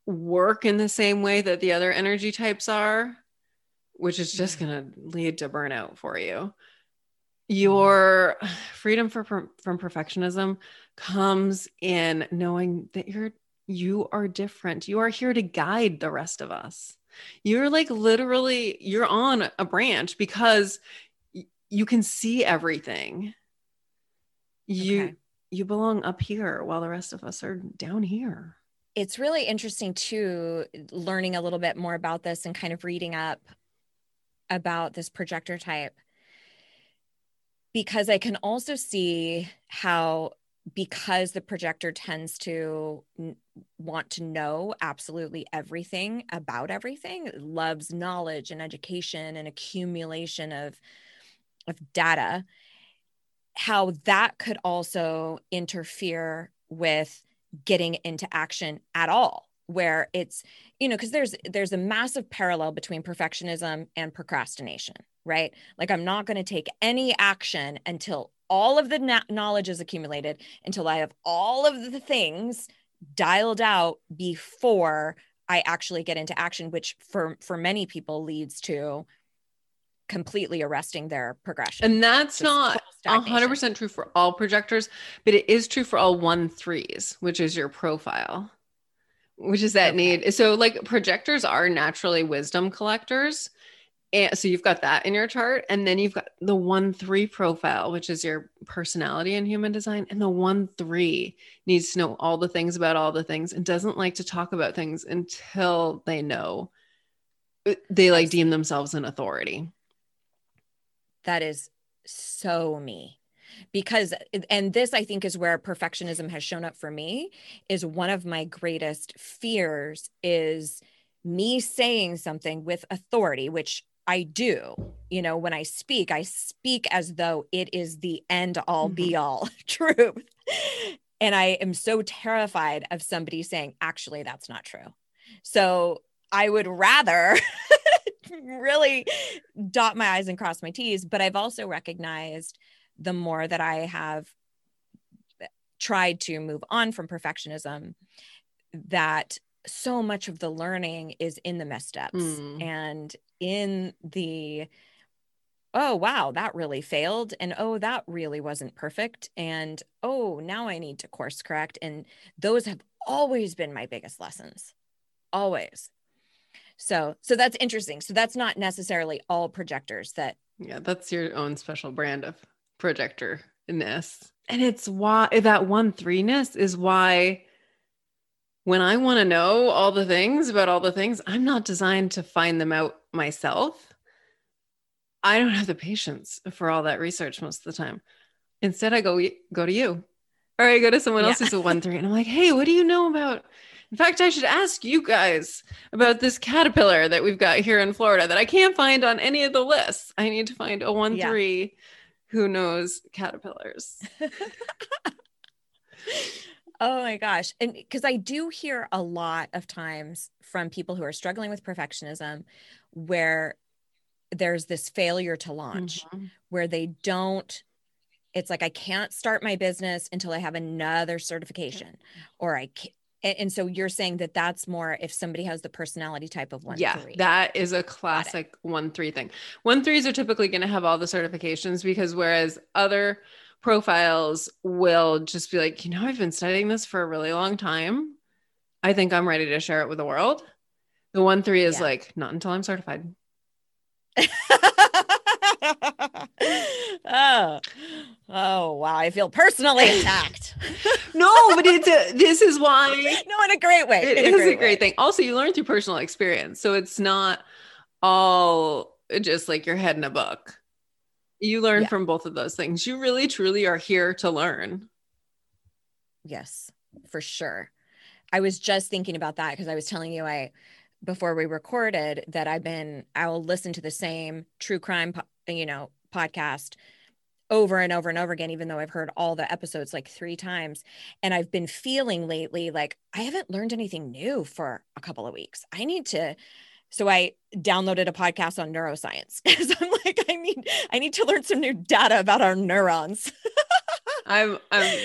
[SPEAKER 3] work in the same way that the other energy types are, which is just mm. going to lead to burnout for you. Mm-hmm. Your freedom for, from perfectionism comes in knowing that you're you are different. You are here to guide the rest of us. You're like literally you're on a branch because y- you can see everything. You
[SPEAKER 1] Okay.
[SPEAKER 3] you belong up here while the rest of us are down here.
[SPEAKER 1] it's really interesting too learning a little bit more about this and kind of reading up about this projector type because i can also see how because the projector tends to n- want to know absolutely everything about everything loves knowledge and education and accumulation of of data how that could also interfere with getting into action at all where it's you know because there's there's a massive parallel between perfectionism and procrastination right like i'm not going to take any action until all of the na- knowledge is accumulated until i have all of the things dialed out before i actually get into action which for for many people leads to completely arresting their progression.
[SPEAKER 3] And that's not hundred percent true for all projectors, but it is true for all one threes, which is your profile, which is that okay. need. So like projectors are naturally wisdom collectors. And so you've got that in your chart. And then you've got the one three profile, which is your personality and human design. And the one three needs to know all the things about all the things and doesn't like to talk about things until they know uh, they like deem themselves an authority
[SPEAKER 1] that is so me because and this i think is where perfectionism has shown up for me is one of my greatest fears is me saying something with authority which i do you know when i speak i speak as though it is the end all mm-hmm. be all [laughs] truth and i am so terrified of somebody saying actually that's not true so i would rather [laughs] really dot my I's and cross my T's. But I've also recognized the more that I have tried to move on from perfectionism, that so much of the learning is in the missteps mm. and in the oh wow that really failed and oh that really wasn't perfect and oh now i need to course correct and those have always been my biggest lessons always so so that's interesting. So that's not necessarily all projectors that
[SPEAKER 3] Yeah, that's your own special brand of projector in this. And it's why that one threeness is why when I want to know all the things about all the things, I'm not designed to find them out myself. I don't have the patience for all that research most of the time. Instead, I go go to you, or I go to someone else who's a one three, and I'm like, "Hey, what do you know about in fact, I should ask you guys about this caterpillar that we've got here in Florida that I can't find on any of the lists. I need to find a one yeah. three who knows caterpillars. [laughs]
[SPEAKER 1] oh my gosh. And because I do hear a lot of times from people who are struggling with perfectionism where there's this failure to launch mm-hmm. where they don't it's like I can't start my business until I have another certification, or I and, and, so you're saying that that's more if somebody has the personality type of one
[SPEAKER 3] yeah
[SPEAKER 1] three.
[SPEAKER 3] that is a classic one three thing one threes are typically going to have all the certifications because whereas other profiles will just be like you know i've been studying this for a really long time i think i'm ready to share it with the world the one three is yeah. like not until i'm certified [laughs]
[SPEAKER 1] oh Oh wow, I feel personally [laughs] attacked.
[SPEAKER 3] no, but it's a, this is why. [laughs]
[SPEAKER 1] No, in a great way.
[SPEAKER 3] It is a great, a great thing. Also, you learn through personal experience, so it's not all just like your head in a book. You learn yeah. from both of those things. You really, truly are here to learn.
[SPEAKER 1] Yes, for sure. I was just thinking about that because I was telling you I before we recorded that I've been I'll listen to the same true crime, you know, podcast over and over and over again, even though I've heard all the episodes like three times. And I've been feeling lately like I haven't learned anything new for a couple of weeks. I need to. So I downloaded a podcast on neuroscience [laughs] because I'm like, I need, I need to learn some new data about our neurons. [laughs]
[SPEAKER 3] I'm, I'm,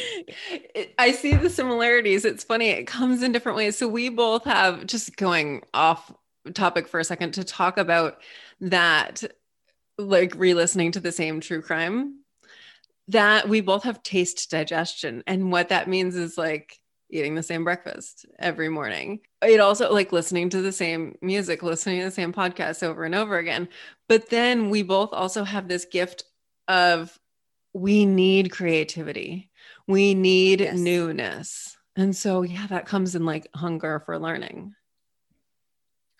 [SPEAKER 3] I see the similarities. It's funny. It comes in different ways. So we both have just going off topic for a second to talk about that, like re-listening to the same true crime that we both have taste digestion. And what that means is like eating the same breakfast every morning. It also like listening to the same music, listening to the same podcast over and over again. But then we both also have this gift of we need creativity, we need yes. newness. And so, yeah, that comes in like hunger for learning.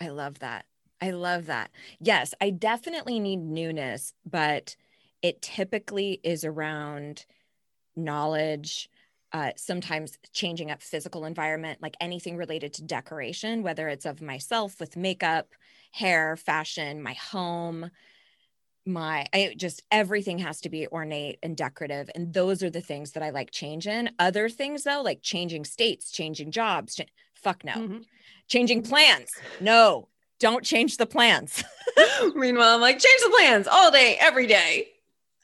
[SPEAKER 1] I love that. I love that. Yes, I definitely need newness, but it typically is around knowledge, uh, sometimes changing up physical environment, like anything related to decoration, whether it's of myself with makeup, hair, fashion, my home. my I just everything has to be ornate and decorative and those are the things that I like change in. Other things though, like changing states, changing jobs, ch- fuck no.
[SPEAKER 3] Mhm.
[SPEAKER 1] Changing plans. No. Don't change the plans. [laughs] [laughs]
[SPEAKER 3] Meanwhile, I'm like, change the plans all day, every day.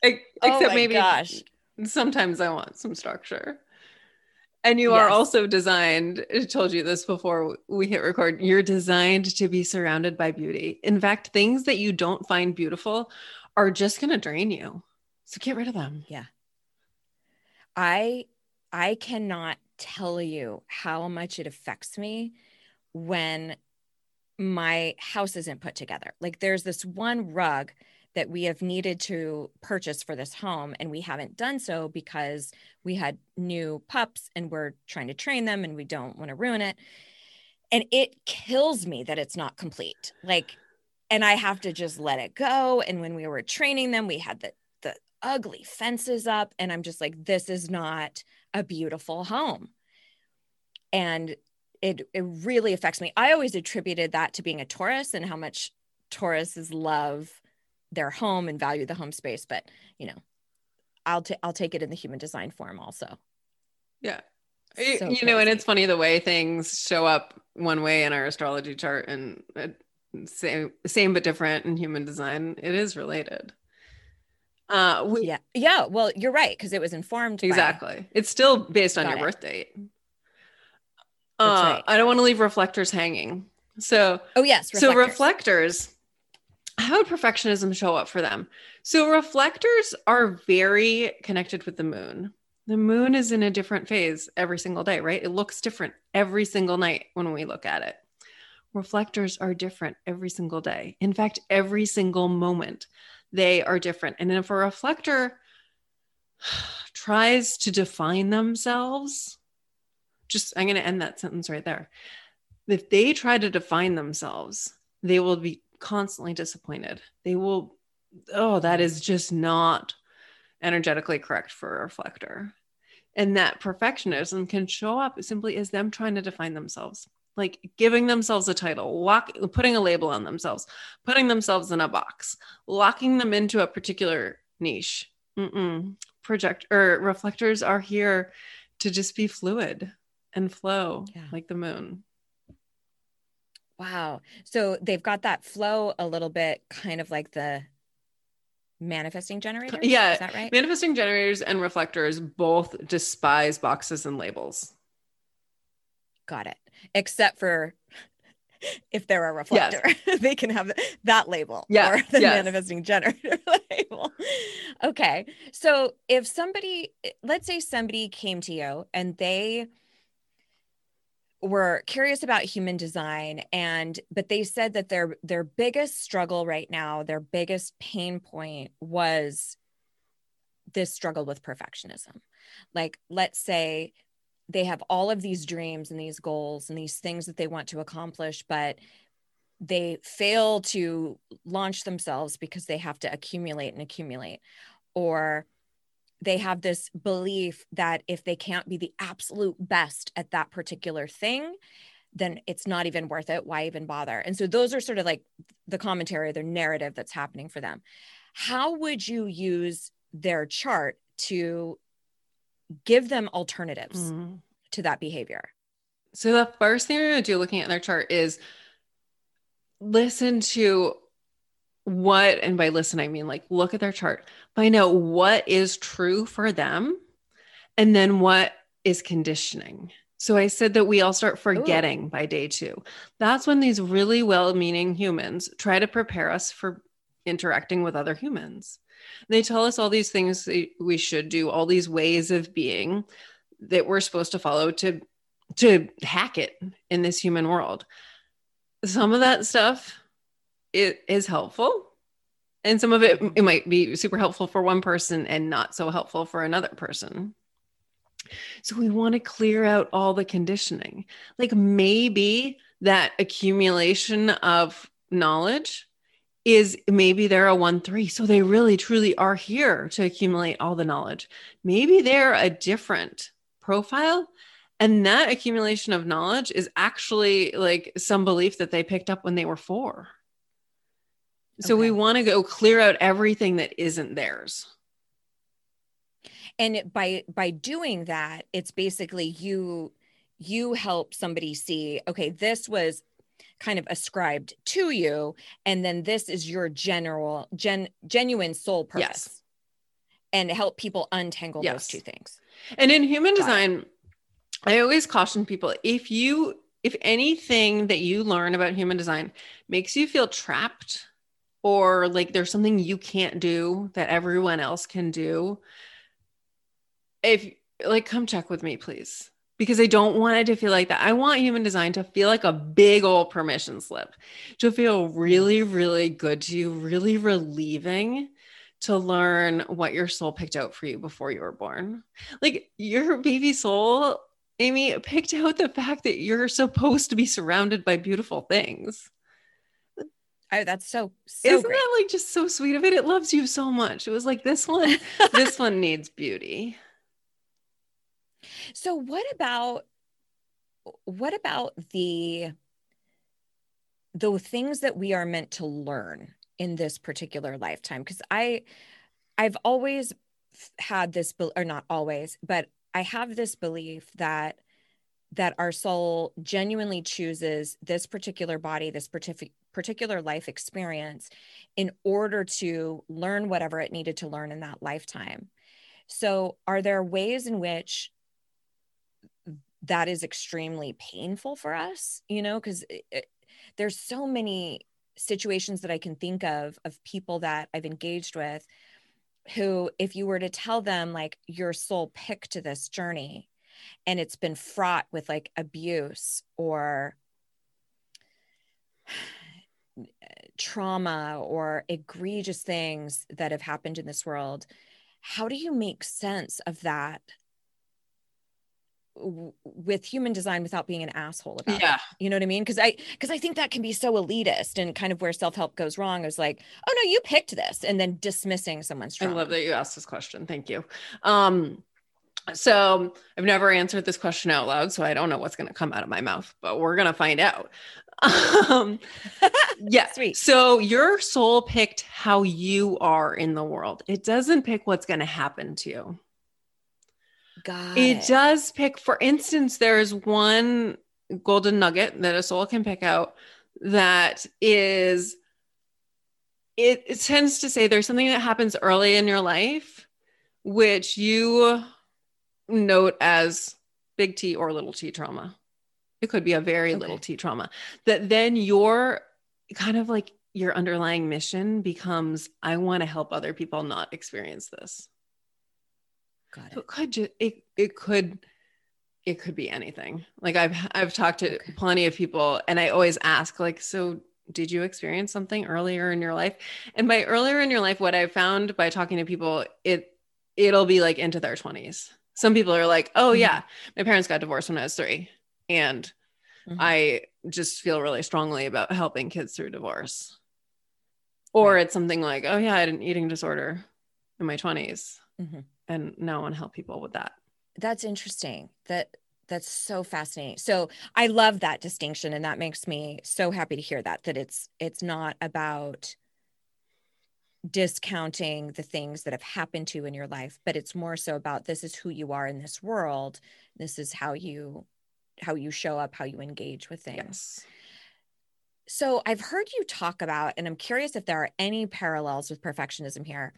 [SPEAKER 3] E-
[SPEAKER 1] Oh
[SPEAKER 3] Except
[SPEAKER 1] my
[SPEAKER 3] maybe
[SPEAKER 1] gosh.
[SPEAKER 3] sometimes I want some structure. And you are also designed, I told you this before we hit record, you're designed to be surrounded by beauty. In fact, things that you don't find beautiful are just going to drain you. So get rid of them. Yeah.
[SPEAKER 1] I I cannot tell you how much it affects me when my house isn't put together. Like there's this one rug that we have needed to purchase for this home and we haven't done so because we had new pups and we're trying to train them and we don't want to ruin it. And it kills me that it's not complete. Like and I have to just let it go and when we were training them we had the the ugly fences up and I'm just like this is not a beautiful home. And it it really affects me. I always attributed that to being a Taurus and how much Tauruses love their home and value the home space, but you know, I'll ta- I'll take it in the human design form also.
[SPEAKER 3] Yeah. You-
[SPEAKER 1] So
[SPEAKER 3] you know, and it's funny the way things show up one way in our astrology chart and uh, same, same but different in human design. It is related. Uh, we,
[SPEAKER 1] Yeah. Yeah, well, you're right because it was informed by-
[SPEAKER 3] Exactly. It's still based on your
[SPEAKER 1] it.
[SPEAKER 3] birth date. Uh,
[SPEAKER 1] right.
[SPEAKER 3] I don't want to leave reflectors hanging. So,
[SPEAKER 1] Oh yes,
[SPEAKER 3] so
[SPEAKER 1] reflectors.
[SPEAKER 3] How would perfectionism show up for them? So reflectors are very connected with the moon. The moon is in a different phase every single day, right? It looks different every single night when we look at it. Reflectors are different every single day. In fact, every single moment they are different. And if a reflector [sighs] tries to define themselves, just I'm going to end that sentence right there. If they try to define themselves, they will be constantly disappointed. They will, oh, that is just not energetically correct for a reflector. And that perfectionism can show up simply as them trying to define themselves, like giving themselves a title, lock, putting a label on themselves, putting themselves in a box, locking them into a particular niche. Mm-mm. Project or reflectors are here to just be fluid and flow
[SPEAKER 1] Yeah.
[SPEAKER 3] like the moon.
[SPEAKER 1] Wow. So they've got that flow a little bit kind of like the manifesting generators.
[SPEAKER 3] Yeah.
[SPEAKER 1] Is that right?
[SPEAKER 3] Manifesting generators and reflectors both despise boxes and labels.
[SPEAKER 1] Got it. Except for [laughs] if they're a reflector, [laughs] they can have that label
[SPEAKER 3] Yeah,
[SPEAKER 1] or the
[SPEAKER 3] yes.
[SPEAKER 1] manifesting generator [laughs] label. Okay. So if somebody, let's say somebody came to you and they were curious about human design and but they said that their their biggest struggle right now their biggest pain point was this struggle with perfectionism. Like let's say they have all of these dreams and these goals and these things that they want to accomplish but they fail to launch themselves because they have to accumulate and accumulate or they have this belief that if they can't be the absolute best at that particular thing then it's not even worth it. Why even bother? And so those are sort of like the commentary the narrative that's happening for them. How would you use their chart to give them alternatives mm-hmm. to that behavior?
[SPEAKER 3] So the first thing you're going to do looking at their chart is listen to what, and by listen, I mean like look at their chart, find out what is true for them, and then what is conditioning. So I said that we all start forgetting by day two. That's when these really well meaning humans try to prepare us for interacting with other humans. They tell us all these things we should do, all these ways of being that we're supposed to follow to to hack it in this human world. Some of that stuff it is helpful. And some of it it might be super helpful for one person and not so helpful for another person. So we want to clear out all the conditioning. Like maybe that accumulation of knowledge is maybe they're a 1 3. So they really truly are here to accumulate all the knowledge. Maybe they're a different profile. And that accumulation of knowledge is actually like some belief that they picked up when they were four. So we want to go clear out everything that isn't theirs.
[SPEAKER 1] and by by doing that it's basically you you help somebody see okay this was kind of ascribed to you and then this is your general gen genuine soul purpose
[SPEAKER 3] Yes.
[SPEAKER 1] and help people untangle
[SPEAKER 3] Yes.
[SPEAKER 1] those two things
[SPEAKER 3] And in human design, I always caution people if you if anything that you learn about human design makes you feel trapped or like there's something you can't do that everyone else can do, if like come check with me please because I don't want it to feel like that. I want human design to feel like a big old permission slip, to feel really, really good to you, really relieving to learn what your soul picked out for you before you were born. Like your baby soul, Amy, picked out the fact that you're supposed to be surrounded by beautiful things.
[SPEAKER 1] Oh that's so so
[SPEAKER 3] Isn't
[SPEAKER 1] great
[SPEAKER 3] that like just so sweet of it? It loves you so much. It was like this one, this one [laughs] needs beauty.
[SPEAKER 1] so what about what about the the things that we are meant to learn in this particular lifetime because i i've always had this or not always but i have this belief that that our soul genuinely chooses this particular body this partic- particular life experience in order to learn whatever it needed to learn in that lifetime. So are there ways in which that is extremely painful for us? You know because there's so many situations that i can think of of people that i've engaged with who if you were to tell them like your soul picked this journey and it's been fraught with like abuse or trauma or egregious things that have happened in this world how do you make sense of that with human design without being an asshole about it
[SPEAKER 3] Yeah.
[SPEAKER 1] you know what i mean because i because i think that can be so elitist and kind of where self-help goes wrong is like oh no you picked this and then dismissing someone's
[SPEAKER 3] I love that you asked this question. Thank you. Um, so I've never answered this question out loud, so I don't know what's going to come out of my mouth, but we're going to find out. [laughs] Um, [laughs] yeah.
[SPEAKER 1] Sweet.
[SPEAKER 3] So your soul picked how you are in the world. It doesn't pick what's going to happen to you.
[SPEAKER 1] Got
[SPEAKER 3] It
[SPEAKER 1] it.
[SPEAKER 3] does pick, for instance, there's one golden nugget that a soul can pick out that is, it, it tends to say there's something that happens early in your life, which you note as big T or little t trauma. It could be a very little t trauma. That then your kind of like your underlying mission becomes I want to help other people not experience this.
[SPEAKER 1] Got
[SPEAKER 3] So
[SPEAKER 1] it.
[SPEAKER 3] it could just it it could it could be anything. Like I've I've talked to
[SPEAKER 1] Okay.
[SPEAKER 3] plenty of people and I always ask like so did you experience something earlier in your life? And by earlier in your life what I found by talking to people it it'll be like into their 20s. Some people are like, "Oh
[SPEAKER 1] Mhm.
[SPEAKER 3] yeah, my parents got divorced when I was 3." And
[SPEAKER 1] Mhm.
[SPEAKER 3] I just feel really strongly about helping kids through divorce. Or
[SPEAKER 1] Right.
[SPEAKER 3] it's something like, "Oh yeah, I had an eating disorder in my 20s."
[SPEAKER 1] Mhm.
[SPEAKER 3] And now I want to help people with that.
[SPEAKER 1] That's interesting. That that's so fascinating. So I love that distinction, and that makes me so happy to hear that. That it's it's not about discounting the things that have happened to you in your life, but it's more so about this is who you are in this world. This is how you how you show up, how you engage with things.
[SPEAKER 3] Yes.
[SPEAKER 1] So I've heard you talk about, and I'm curious if there are any parallels with perfectionism here,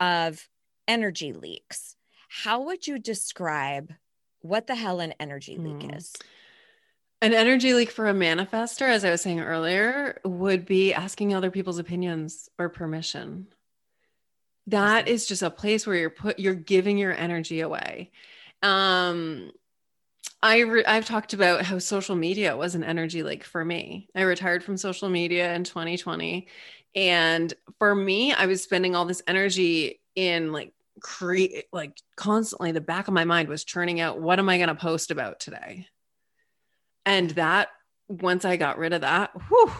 [SPEAKER 1] of energy leaks. How would you describe what the hell an energy leak
[SPEAKER 3] Hmm.
[SPEAKER 1] is?
[SPEAKER 3] An energy leak for a manifester, as I was saying earlier, would be asking other people's opinions or permission. That is just a place where you're put you're giving your energy away. Um I re- I've talked about how social media was an energy leak for me. I retired from social media in 2020 and for me I was spending all this energy in like create like constantly the back of my mind was churning out what am I going to post about today? And that once I got rid of that, whew,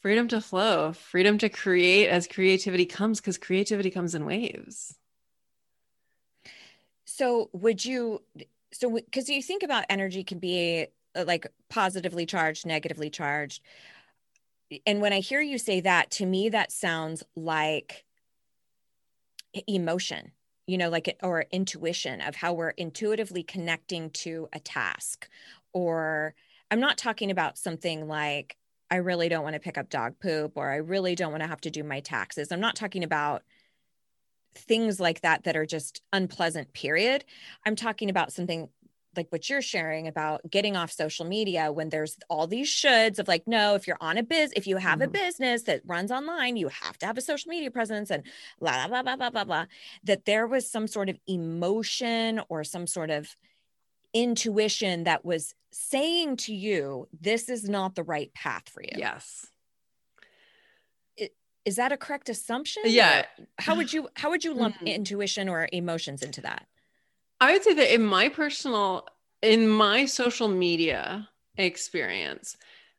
[SPEAKER 3] freedom to flow, freedom to create as creativity comes because creativity comes in waves.
[SPEAKER 1] So would you so because you think about energy can be uh, like positively charged, negatively charged. and when I hear you say that, to me, that sounds like emotion, you know, like, or intuition of how we're intuitively connecting to a task. Or I'm not talking about something like, I really don't want to pick up dog poop, or I really don't want to have to do my taxes. I'm not talking about things like that that are just unpleasant, period. I'm talking about something like what you're sharing about getting off social media when there's all these shoulds of like no if you're on a biz if you have mm-hmm. a business that runs online you have to have a social media presence and blah blah blah blah blah blah that there was some sort of emotion or some sort of intuition that was saying to you this is not the right path for you
[SPEAKER 3] yes
[SPEAKER 1] is that a correct assumption
[SPEAKER 3] yeah
[SPEAKER 1] or how would you how would you lump [sighs] mm-hmm. intuition or emotions into that
[SPEAKER 3] I would say that in my personal, in my social media experience,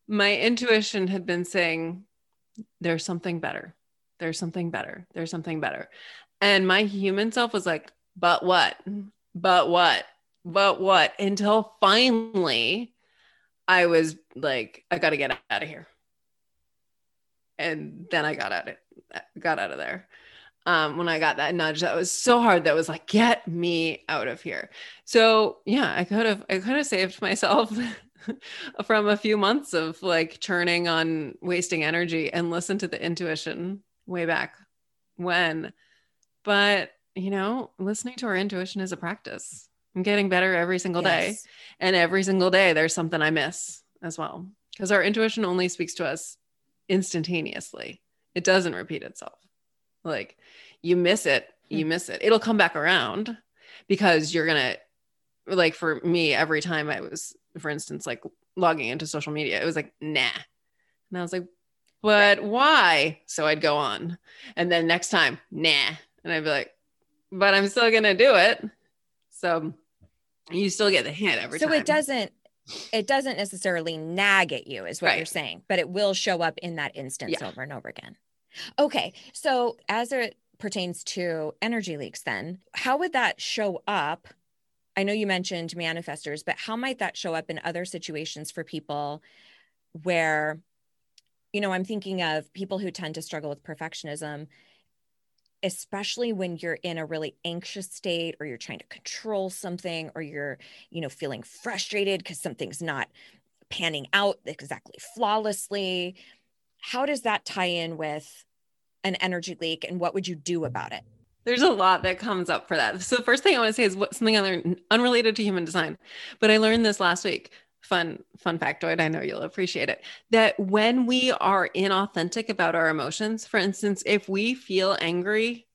[SPEAKER 3] my intuition had been saying, there's something better. There's something better. There's something better. And my human self was like, but what? But what? But what? Until finally I was like, I got to get out of here. And then I got out of got out of there um, when I got that nudge that was so hard that was like, get me out of here. So yeah, I could have I could have saved myself [laughs] from a few months of like churning on wasting energy and listen to the intuition way back when. But you know, listening to our intuition is a practice. I'm getting better every single day. And every single day there's something I miss as well. Because our intuition only speaks to us instantaneously. It doesn't repeat itself. Like you miss it, you hmm. miss it. It'll come back around because you're going to, like for me, every time I was, for instance, like logging into social media, it was like, nah. And I was like, but why? So I'd go on. And then next time, nah. And I'd be like, but I'm still going to do it. So you still get the hint every
[SPEAKER 1] so
[SPEAKER 3] time.
[SPEAKER 1] So it doesn't it doesn't necessarily nag at you is what right. you're saying, but it will show up in that instance yeah. over and over again. Okay. So, as it pertains to energy leaks, then, how would that show up? I know you mentioned manifestors, but how might that show up in other situations for people where, you know, I'm thinking of people who tend to struggle with perfectionism, especially when you're in a really anxious state or you're trying to control something or you're, you know, feeling frustrated because something's not panning out exactly flawlessly how does that tie in with an energy leak and what would you do about it?
[SPEAKER 3] There's a lot that comes up for that. So the first thing I want to say is what something I learned unrelated to human design, but I learned this last week. Fun, fun factoid. I know you'll appreciate it. That when we are inauthentic about our emotions, for instance, if we feel angry,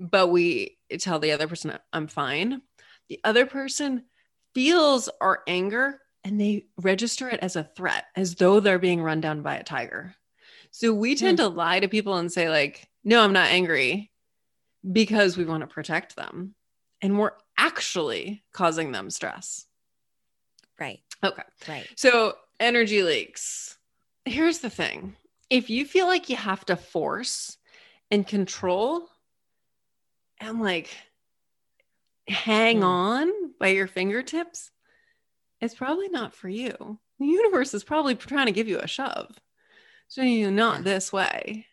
[SPEAKER 3] but we tell the other person I'm fine, the other person feels our anger and they register it as a threat, as though they're being run down by a tiger. So we hmm. tend to lie to people and say, like, no, I'm not angry because we want to protect them. And we're actually causing them stress.
[SPEAKER 1] Right.
[SPEAKER 3] Okay.
[SPEAKER 1] Right.
[SPEAKER 3] So energy leaks. Here's the thing if you feel like you have to force and control and like hang mm. on by your fingertips, it's probably not for you. The universe is probably trying to give you a shove. So you not yeah. this way.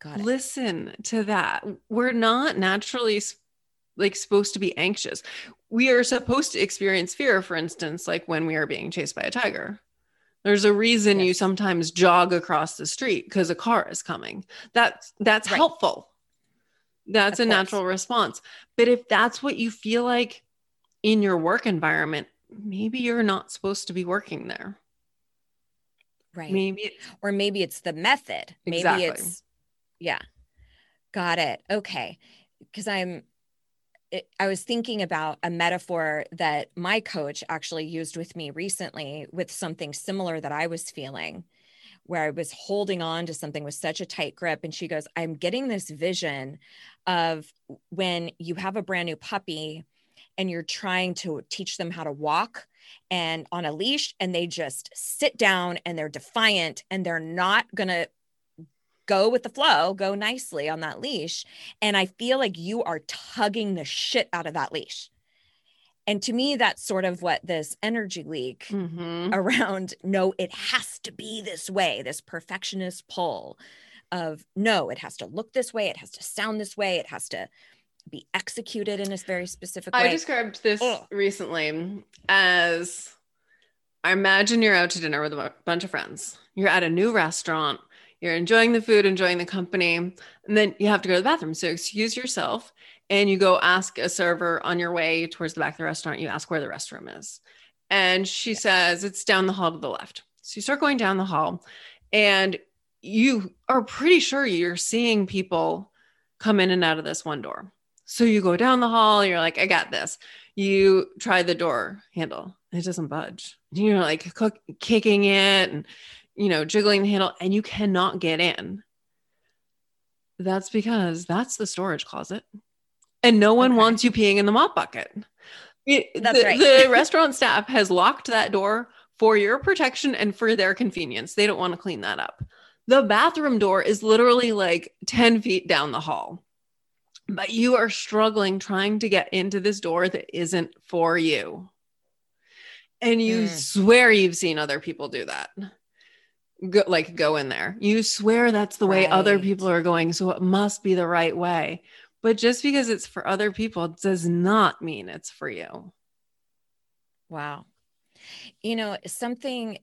[SPEAKER 1] Got it.
[SPEAKER 3] Listen to that. We're not naturally like supposed to be anxious. We are supposed to experience fear, for instance, like when we are being chased by a tiger. There's a reason yes. you sometimes jog across the street because a car is coming. That's that's right. helpful. That's of a course. natural response. But if that's what you feel like in your work environment, maybe you're not supposed to be working there.
[SPEAKER 1] Right.
[SPEAKER 3] Maybe,
[SPEAKER 1] or maybe it's the method. Exactly. Maybe it's, yeah. Got it. Okay. Because I'm, I was thinking about a metaphor that my coach actually used with me recently with something similar that I was feeling, where I was holding on to something with such a tight grip. And she goes, I'm getting this vision of when you have a brand new puppy and you're trying to teach them how to walk and on a leash and they just sit down and they're defiant and they're not going to go with the flow, go nicely on that leash. And I feel like you are tugging the shit out of that leash. And to me, that's sort of what this energy leak
[SPEAKER 3] Mhm.
[SPEAKER 1] around [laughs] no, it has to be this way, this perfectionist pull of no, it has to look this way, it has to sound this way, it has to be executed in a very specific way.
[SPEAKER 3] I described this
[SPEAKER 1] Ugh.
[SPEAKER 3] recently as I imagine you're out to dinner with a bunch of friends. You're at a new restaurant. You're enjoying the food, enjoying the company, and then you have to go to the bathroom. So excuse yourself and you go ask a server on your way towards the back of the restaurant. You ask where the restroom is. And she says it's down the hall to the left. So you start going down the hall and you are pretty sure you're seeing people come in and out of this one door. So you go down the hall, you're like, I got this. You try the door handle, it doesn't budge. You're like cook, kicking it and, you know, jiggling the handle, and you cannot get in. That's because that's the storage closet. And no one
[SPEAKER 1] Okay.
[SPEAKER 3] wants you peeing in the mop bucket. It-
[SPEAKER 1] That's
[SPEAKER 3] the,
[SPEAKER 1] right.
[SPEAKER 3] the [laughs] restaurant staff has locked that door for your protection and for their convenience. They don't want to clean that up. The bathroom door is literally like 10 feet down the hall but you are struggling trying to get into this door that isn't for you. And you
[SPEAKER 1] Mm.
[SPEAKER 3] swear you've seen other people do that. Go, like go in there. You swear that's the way other people are going, so it must be the right way. But just because it's for other people does not mean it's for you.
[SPEAKER 1] Wow. You know, something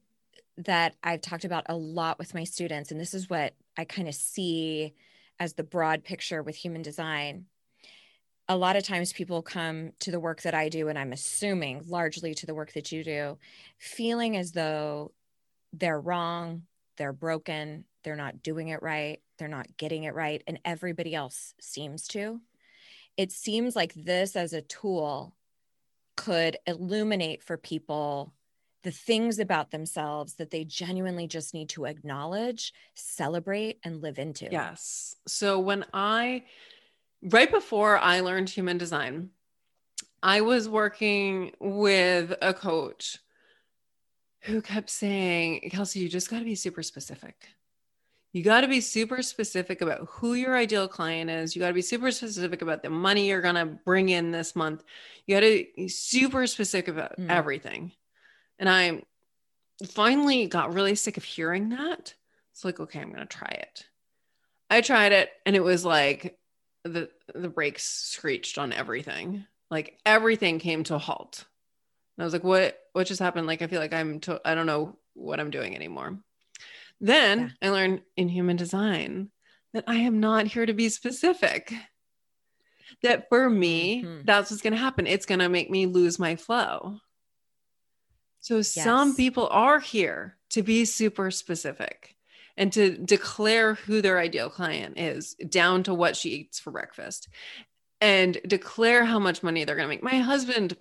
[SPEAKER 1] that I've talked about a lot with my students, and this is what I kind of see as the broad picture with human design. A lot of times people come to the work that I do, and I'm assuming largely to the work that you do, feeling as though they're wrong, they're broken, they're not doing it right, they're not getting it right, and everybody else seems to. It seems like this as a tool could illuminate for people the things about themselves that they genuinely just need to acknowledge, celebrate, and live into.
[SPEAKER 3] Yes. So when I, right before I learned human design, I was working with a coach who kept saying, Kelsey, you just got to be super specific. You got to be super specific about who your ideal client is. You got to be super specific about the money you're going to bring in this month. You got to be super specific about
[SPEAKER 1] Mm.
[SPEAKER 3] everything. And I finally got really sick of hearing that. It's like, okay, I'm going to try it. I tried it and it was like the the brakes screeched on everything. Like everything came to a halt. And I was like, what what just happened? Like I feel like I'm to- I don't know what I'm doing anymore. Then I learned in human design that I am not here to be specific. That for me,
[SPEAKER 1] Mhm.
[SPEAKER 3] that's what's going to happen. It's going to make me lose my flow. So some people are here to be super specific and to declare who their ideal client is down to what she eats for breakfast and declare how much money they're going to make. My husband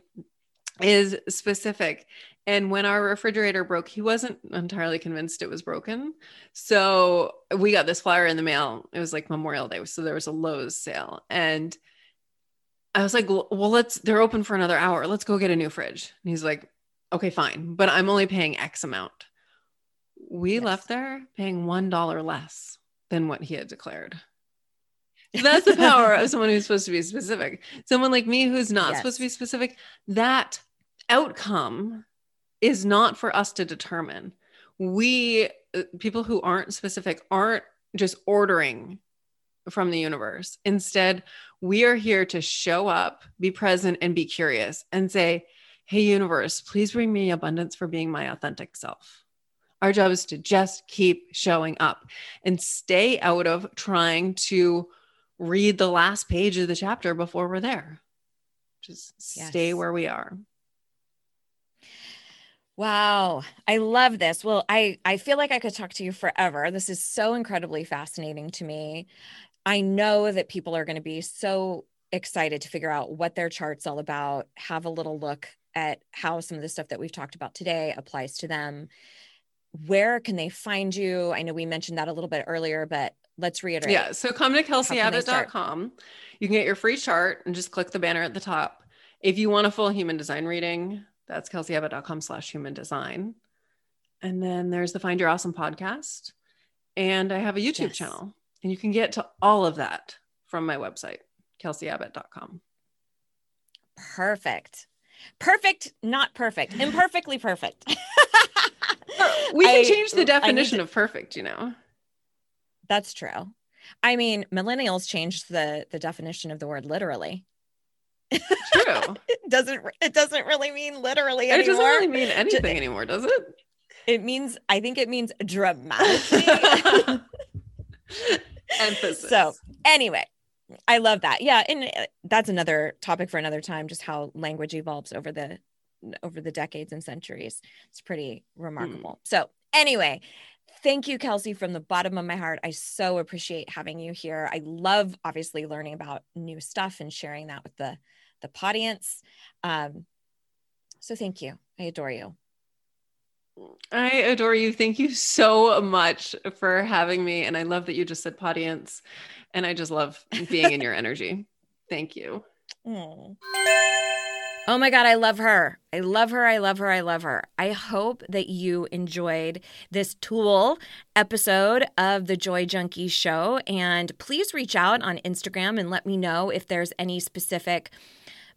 [SPEAKER 3] is specific. And when our refrigerator broke, he wasn't entirely convinced it was broken. So we got this flyer in the mail. It was like Memorial Day. So there was a Lowe's sale. And I was like, well, let's, they're open for another hour. Let's go get a new fridge. And he's like, okay, fine. But I'm only paying X amount. We
[SPEAKER 1] Yes.
[SPEAKER 3] left there paying $1 less than what he had declared. [laughs] That's the power of someone who's supposed to be specific. Someone like me who's not supposed to be specific, that outcome is not for us to determine. We, uh, people who aren't specific, aren't just ordering from the universe. Instead, we are here to show up, be present, and be curious and say, Hey, universe, please bring me abundance for being my authentic self. Our job is to just keep showing up and stay out of trying to read the last page of the chapter before we're there. Just stay where we are.
[SPEAKER 1] Wow, I love this. Well, I I feel like I could talk to you forever. This is so incredibly fascinating to me. I know that people are going to be so excited to figure out what their chart's all about, have a little look at how some of the stuff that we've talked about today applies to them. Where can they find you? I know we mentioned that a little bit earlier, but let's reiterate.
[SPEAKER 3] Yeah. So come to
[SPEAKER 1] can they start?
[SPEAKER 3] kelseyabbott.com. You can get your free chart and just click the banner at the top. If you want a full human design reading, that's kelseyabbott.com slash human design. And then there's the Find Your Awesome podcast. And I have a YouTube
[SPEAKER 1] Yes.
[SPEAKER 3] channel. And you can get to all of that from my website, kelseyabbott.com.
[SPEAKER 1] Perfect. Perfect, not perfect. Imperfectly perfect. [laughs]
[SPEAKER 3] we can
[SPEAKER 1] I-
[SPEAKER 3] change the definition
[SPEAKER 1] to-
[SPEAKER 3] of perfect, you know.
[SPEAKER 1] That's true. I mean, millennials changed the the definition of the word literally.
[SPEAKER 3] True. [laughs]
[SPEAKER 1] It doesn't it doesn't really mean literally anymore.
[SPEAKER 3] it doesn't really mean anything anymore, does it?
[SPEAKER 1] It means I think it means dramatically. [laughs]
[SPEAKER 3] Emphasis.
[SPEAKER 1] So, anyway, I love that. Yeah, and uh, that's another topic for another time just how language evolves over the over the decades and centuries. It's pretty remarkable. So, anyway, thank you Kelsey from the bottom of my heart. I so appreciate having you here. I love obviously learning about new stuff and sharing that with the the audience. Um so thank you. I adore you.
[SPEAKER 3] I adore you. Thank you so much for having me. And I love that you just said audience. And I just love being in your [laughs] energy. Thank you.
[SPEAKER 1] Oh. Oh my God, I love her. I love her. I love her. I love her. I hope that you enjoyed this tool episode of the Joy Junkie Show. And please reach out on Instagram and let me know if there's any specific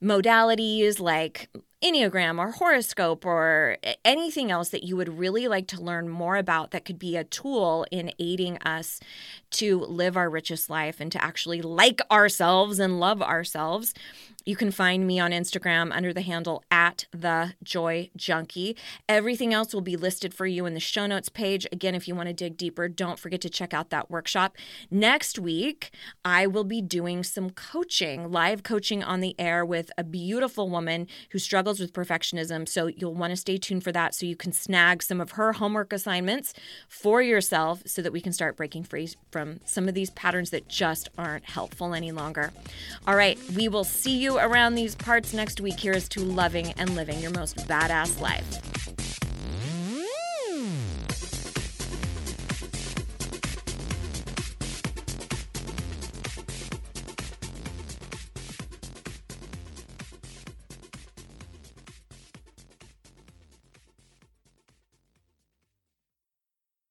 [SPEAKER 1] modalities like Enneagram or horoscope or anything else that you would really like to learn more about that could be a tool in aiding us to live our richest life and to actually like ourselves and love ourselves. You can find me on Instagram under the handle at the Joy Junkie. Everything else will be listed for you in the show notes page. Again, if you want to dig deeper, don't forget to check out that workshop. Next week, I will be doing some coaching, live coaching on the air with a beautiful woman who struggles with perfectionism. So you'll want to stay tuned for that so you can snag some of her homework assignments for yourself so that we can start breaking free from some of these patterns that just aren't helpful any longer. All right, we will see you around these parts next week. Here is to loving and living your most badass life.